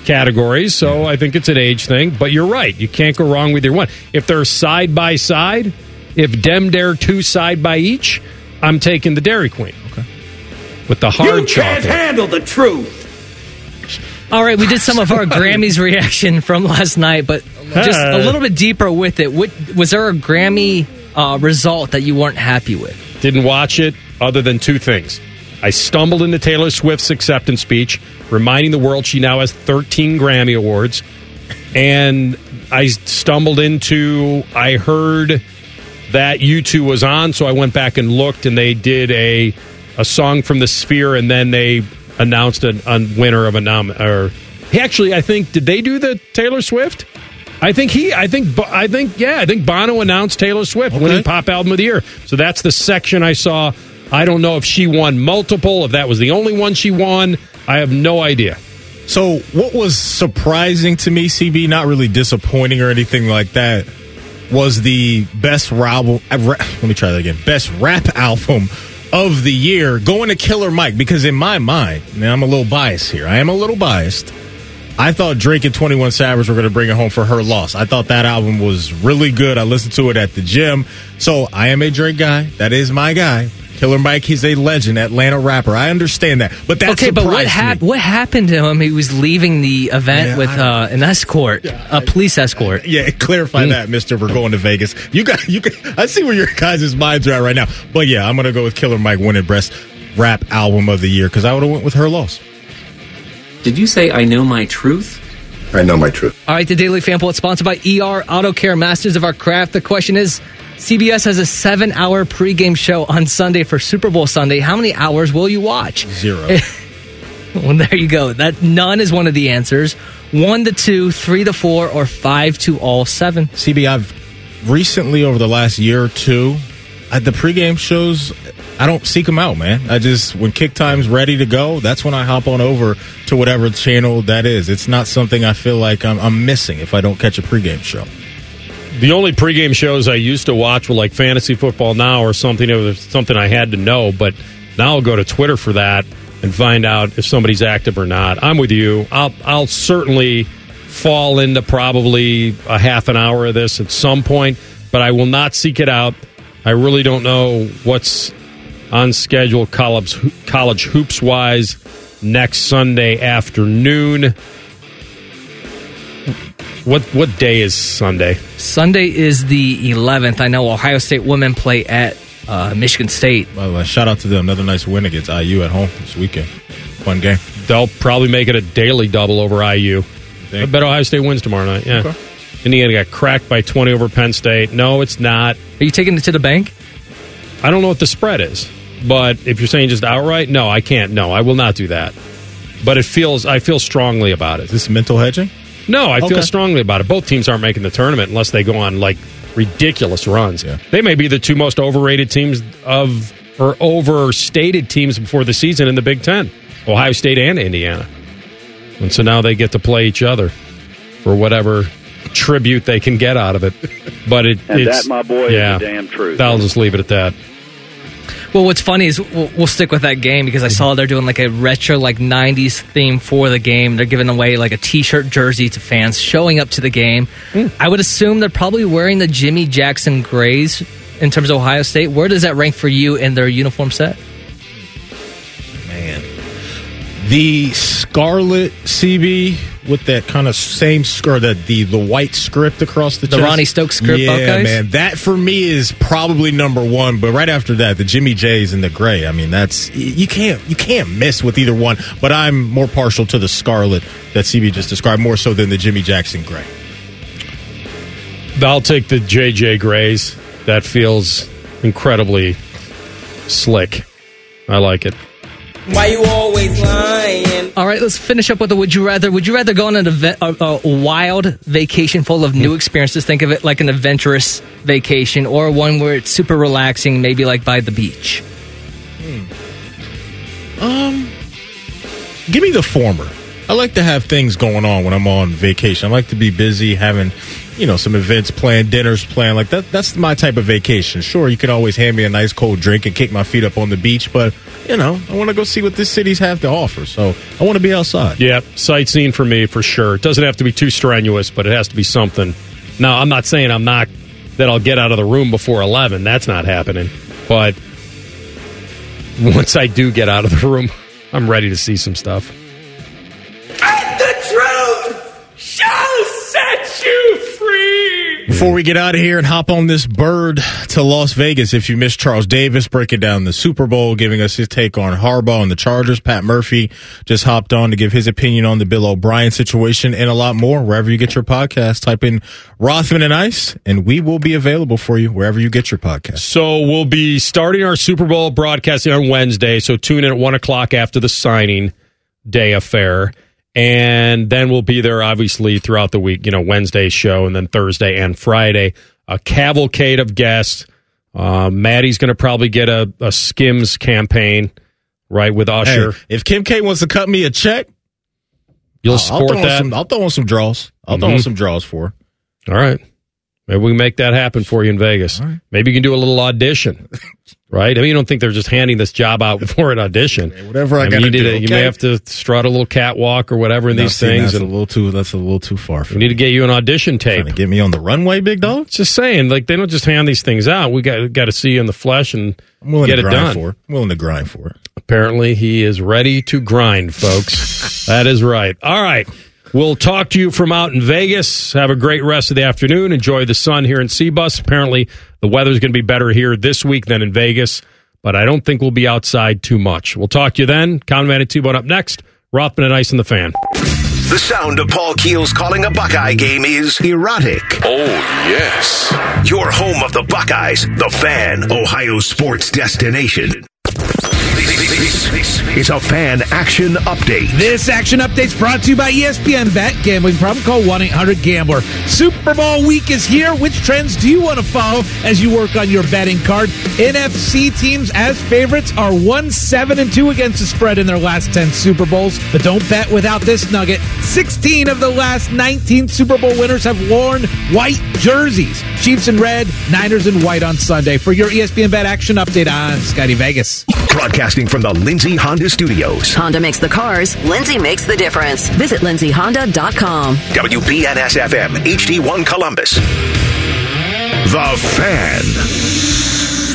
[SPEAKER 3] categories, so I think it's an age thing. But you're right; you can't go wrong with either one. If they're side by side, if Dem Dare two side by each, I'm taking the Dairy Queen. Okay. With the hard you chocolate.
[SPEAKER 14] handle the truth.
[SPEAKER 5] All right, we did some of our Grammys reaction from last night, but just a little bit deeper with it. What, was there a Grammy uh, result that you weren't happy with?
[SPEAKER 3] Didn't watch it other than two things. I stumbled into Taylor Swift's acceptance speech, reminding the world she now has 13 Grammy Awards. And I stumbled into, I heard that U2 was on, so I went back and looked, and they did a, a song from the Sphere, and then they announced a, a winner of a nom. Or actually, I think did they do the Taylor Swift? I think he. I think. I think. Yeah. I think Bono announced Taylor Swift winning Pop Album of the Year. So that's the section I saw. I don't know if she won multiple. If that was the only one she won, I have no idea.
[SPEAKER 4] So, what was surprising to me, CB, not really disappointing or anything like that, was the best rap. Let me try that again. Best rap album of the year going to Killer Mike because in my mind, and I'm a little biased here. I am a little biased. I thought Drake and 21 Savage were going to bring it home for her loss. I thought that album was really good. I listened to it at the gym. So I am a Drake guy. That is my guy. Killer Mike, he's a legend, Atlanta rapper. I understand that. But that
[SPEAKER 5] okay, but what happened? What happened to him? He was leaving the event
[SPEAKER 4] Yeah,
[SPEAKER 5] with
[SPEAKER 4] I
[SPEAKER 5] uh, an escort, a police escort.
[SPEAKER 4] Yeah, clarify that, Mister. We're going to Vegas. You got you. Can, I see where your guys' minds are at right now. But yeah, I'm gonna go with Killer Mike winning best rap album of the year because I would have went with her loss.
[SPEAKER 15] Did you say I know my truth?
[SPEAKER 16] I know my truth.
[SPEAKER 5] All right, the Daily Fan Poll is sponsored by ER Auto Care, masters of our craft. The question is CBS has a seven hour pregame show on Sunday for Super Bowl Sunday. How many hours will you watch?
[SPEAKER 4] Zero.
[SPEAKER 5] well, there you go. That none is one of the answers. One to two, three to four, or five to all seven.
[SPEAKER 4] CB, I've recently over the last year or two, I, the pregame shows. I don't seek them out, man. I just when kick time's ready to go, that's when I hop on over to whatever channel that is. It's not something I feel like I'm, I'm missing if I don't catch a pregame show.
[SPEAKER 3] The only pregame shows I used to watch were like Fantasy Football Now or something. It was something I had to know, but now I'll go to Twitter for that and find out if somebody's active or not. I'm with you. I'll I'll certainly fall into probably a half an hour of this at some point, but I will not seek it out. I really don't know what's on schedule college college hoops wise next Sunday afternoon. What what day is Sunday?
[SPEAKER 5] Sunday is the 11th. I know Ohio State women play at uh, Michigan State.
[SPEAKER 4] By the way, shout out to them. Another nice win against IU at home this weekend. Fun game.
[SPEAKER 3] They'll probably make it a daily double over IU. I bet Ohio State wins tomorrow night. Yeah.
[SPEAKER 4] Okay.
[SPEAKER 3] Indiana got cracked by 20 over Penn State. No, it's not.
[SPEAKER 5] Are you taking it to the bank?
[SPEAKER 3] I don't know what the spread is, but if you're saying just outright, no, I can't. No, I will not do that. But it feels, I feel strongly about it.
[SPEAKER 4] Is this mental hedging?
[SPEAKER 3] No, I feel strongly about it. Both teams aren't making the tournament unless they go on like ridiculous runs.
[SPEAKER 4] Yeah.
[SPEAKER 3] They may be the two most overrated teams of or overstated teams before the season in the Big Ten, Ohio State and Indiana. And so now they get to play each other for whatever tribute they can get out of it. But it,
[SPEAKER 17] And
[SPEAKER 3] it's
[SPEAKER 17] that, my boy,
[SPEAKER 3] yeah,
[SPEAKER 17] is the damn truth.
[SPEAKER 3] I'll just leave it at that.
[SPEAKER 5] Well, what's funny is we'll, we'll stick with that game because I mm-hmm. saw they're doing like a retro, like '90s theme for the game. They're giving away like a T-shirt jersey to fans showing up to the game. Hmm. I would assume they're probably wearing the Jimmy Jackson Grays in terms of Ohio State. Where does that rank for you in their uniform set?
[SPEAKER 4] Man, the Scarlet CB with that kind of same or the the the white script across the
[SPEAKER 5] the
[SPEAKER 4] chest.
[SPEAKER 5] Ronnie Stokes script.
[SPEAKER 4] Yeah,
[SPEAKER 5] Buckeyes?
[SPEAKER 4] man, that for me is probably number one. But right after that, the Jimmy J's and the gray. I mean, that's you can't you can't miss with either one. But I'm more partial to the Scarlet that CB just described more so than the Jimmy Jackson gray.
[SPEAKER 3] I'll take the JJ Grays. That feels incredibly slick. I like it.
[SPEAKER 14] Why you always lying?
[SPEAKER 5] All right, let's finish up with the would you rather. Would you rather go on an event, a, a wild vacation full of new experiences? Think of it like an adventurous vacation, or one where it's super relaxing, maybe like by the beach.
[SPEAKER 4] Um, give me the former. I like to have things going on when I'm on vacation. I like to be busy, having, you know, some events planned, dinners planned. Like that. That's my type of vacation. Sure, you can always hand me a nice cold drink and kick my feet up on the beach, but you know, I want to go see what this city's have to offer. So I want to be outside.
[SPEAKER 3] Yeah, sightseeing for me for sure. It doesn't have to be too strenuous, but it has to be something. Now, I'm not saying I'm not that I'll get out of the room before 11. That's not happening. But once I do get out of the room, I'm ready to see some stuff.
[SPEAKER 4] Before we get out of here and hop on this bird to Las Vegas, if you missed Charles Davis breaking down the Super Bowl, giving us his take on Harbaugh and the Chargers, Pat Murphy just hopped on to give his opinion on the Bill O'Brien situation and a lot more. Wherever you get your podcast, type in Rothman and Ice, and we will be available for you wherever you get your podcast.
[SPEAKER 3] So we'll be starting our Super Bowl broadcasting on Wednesday. So tune in at one o'clock after the signing day affair. And then we'll be there obviously throughout the week, you know, Wednesday show and then Thursday and Friday. A cavalcade of guests. Uh, Maddie's going to probably get a, a Skims campaign, right, with Usher.
[SPEAKER 4] Hey, if Kim K wants to cut me a check,
[SPEAKER 3] You'll
[SPEAKER 4] I'll- I'll
[SPEAKER 3] support that?
[SPEAKER 4] Some, I'll throw on some draws. I'll throw on some draws for. her.
[SPEAKER 3] All right. Maybe we can make that happen for you in Vegas. Maybe you can do a little audition, right? I mean, you don't think they're just handing this job out for an audition.
[SPEAKER 4] Whatever I
[SPEAKER 3] mean,
[SPEAKER 4] gotta
[SPEAKER 3] you,
[SPEAKER 4] do,
[SPEAKER 3] to- you
[SPEAKER 4] okay?
[SPEAKER 3] may have to strut a little catwalk or whatever in
[SPEAKER 4] No,
[SPEAKER 3] these
[SPEAKER 4] see,
[SPEAKER 3] things.
[SPEAKER 4] That's
[SPEAKER 3] And
[SPEAKER 4] a little too. That's a little too far. For
[SPEAKER 3] we need to get you an audition tape.
[SPEAKER 4] get me on the runway, big dog.
[SPEAKER 3] Just saying, like they don't just hand these things out. We got got to see you in the flesh and
[SPEAKER 4] I'm willing
[SPEAKER 3] get
[SPEAKER 4] to
[SPEAKER 3] it done.
[SPEAKER 4] for it. I'm willing to grind for it.
[SPEAKER 3] Apparently, he is ready to grind, folks. that is right. All right. We'll talk to you from out in Vegas. Have a great rest of the afternoon. Enjoy the sun here in Seabus. Apparently, the weather's going to be better here this week than in Vegas, but I don't think we'll be outside too much. We'll talk to you then. Conman and T-Bone up next. Rothman and Ice in the fan.
[SPEAKER 1] The sound of Paul Keels calling a Buckeye game is erotic. Oh, yes. Your home of the Buckeyes, the fan, Ohio sports destination. Is a fan action update.
[SPEAKER 16] This action update is brought to you by ESPN Bet. Gambling problem? Call 1 800 Gambler. Super Bowl week is here. Which trends do you want to follow as you work on your betting card? NFC teams as favorites are 1 7 and 2 against the spread in their last 10 Super Bowls. But don't bet without this nugget 16 of the last 19 Super Bowl winners have worn white jerseys. Chiefs in red, Niners in white on Sunday. For your ESPN Bet action update on Scotty Vegas.
[SPEAKER 1] Broadcasting from the Lindsay Honda Studios.
[SPEAKER 2] Honda makes the cars, Lindsay makes the difference. Visit lindsayhonda.com.
[SPEAKER 1] WBNS FM, HD1 Columbus. The Fan.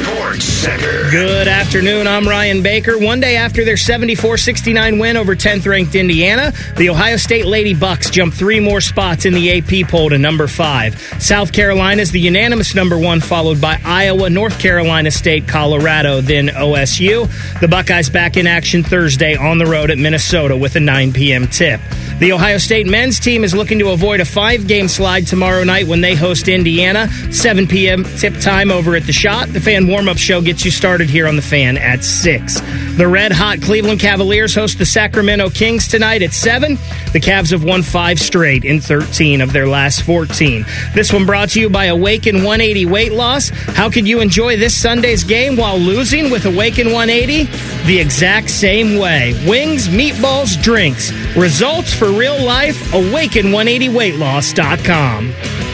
[SPEAKER 1] Sports Center.
[SPEAKER 17] Good afternoon. I'm Ryan Baker. One day after their 74 69 win over 10th ranked Indiana, the Ohio State Lady Bucks jumped three more spots in the AP poll to number five. South Carolina is the unanimous number one, followed by Iowa, North Carolina State, Colorado, then OSU. The Buckeyes back in action Thursday on the road at Minnesota with a 9 p.m. tip. The Ohio State men's team is looking to avoid a five game slide tomorrow night when they host Indiana. 7 p.m. tip time over at the shot. The fan warm up show gets you started here on the fan at 6. The red hot Cleveland Cavaliers host the Sacramento Kings tonight at 7. The Cavs have won five straight in 13 of their last 14. This one brought to you by Awaken 180 Weight Loss. How could you enjoy this Sunday's game while losing with Awaken 180? The exact same way. Wings, meatballs, drinks. Results for real life, awaken180weightloss.com.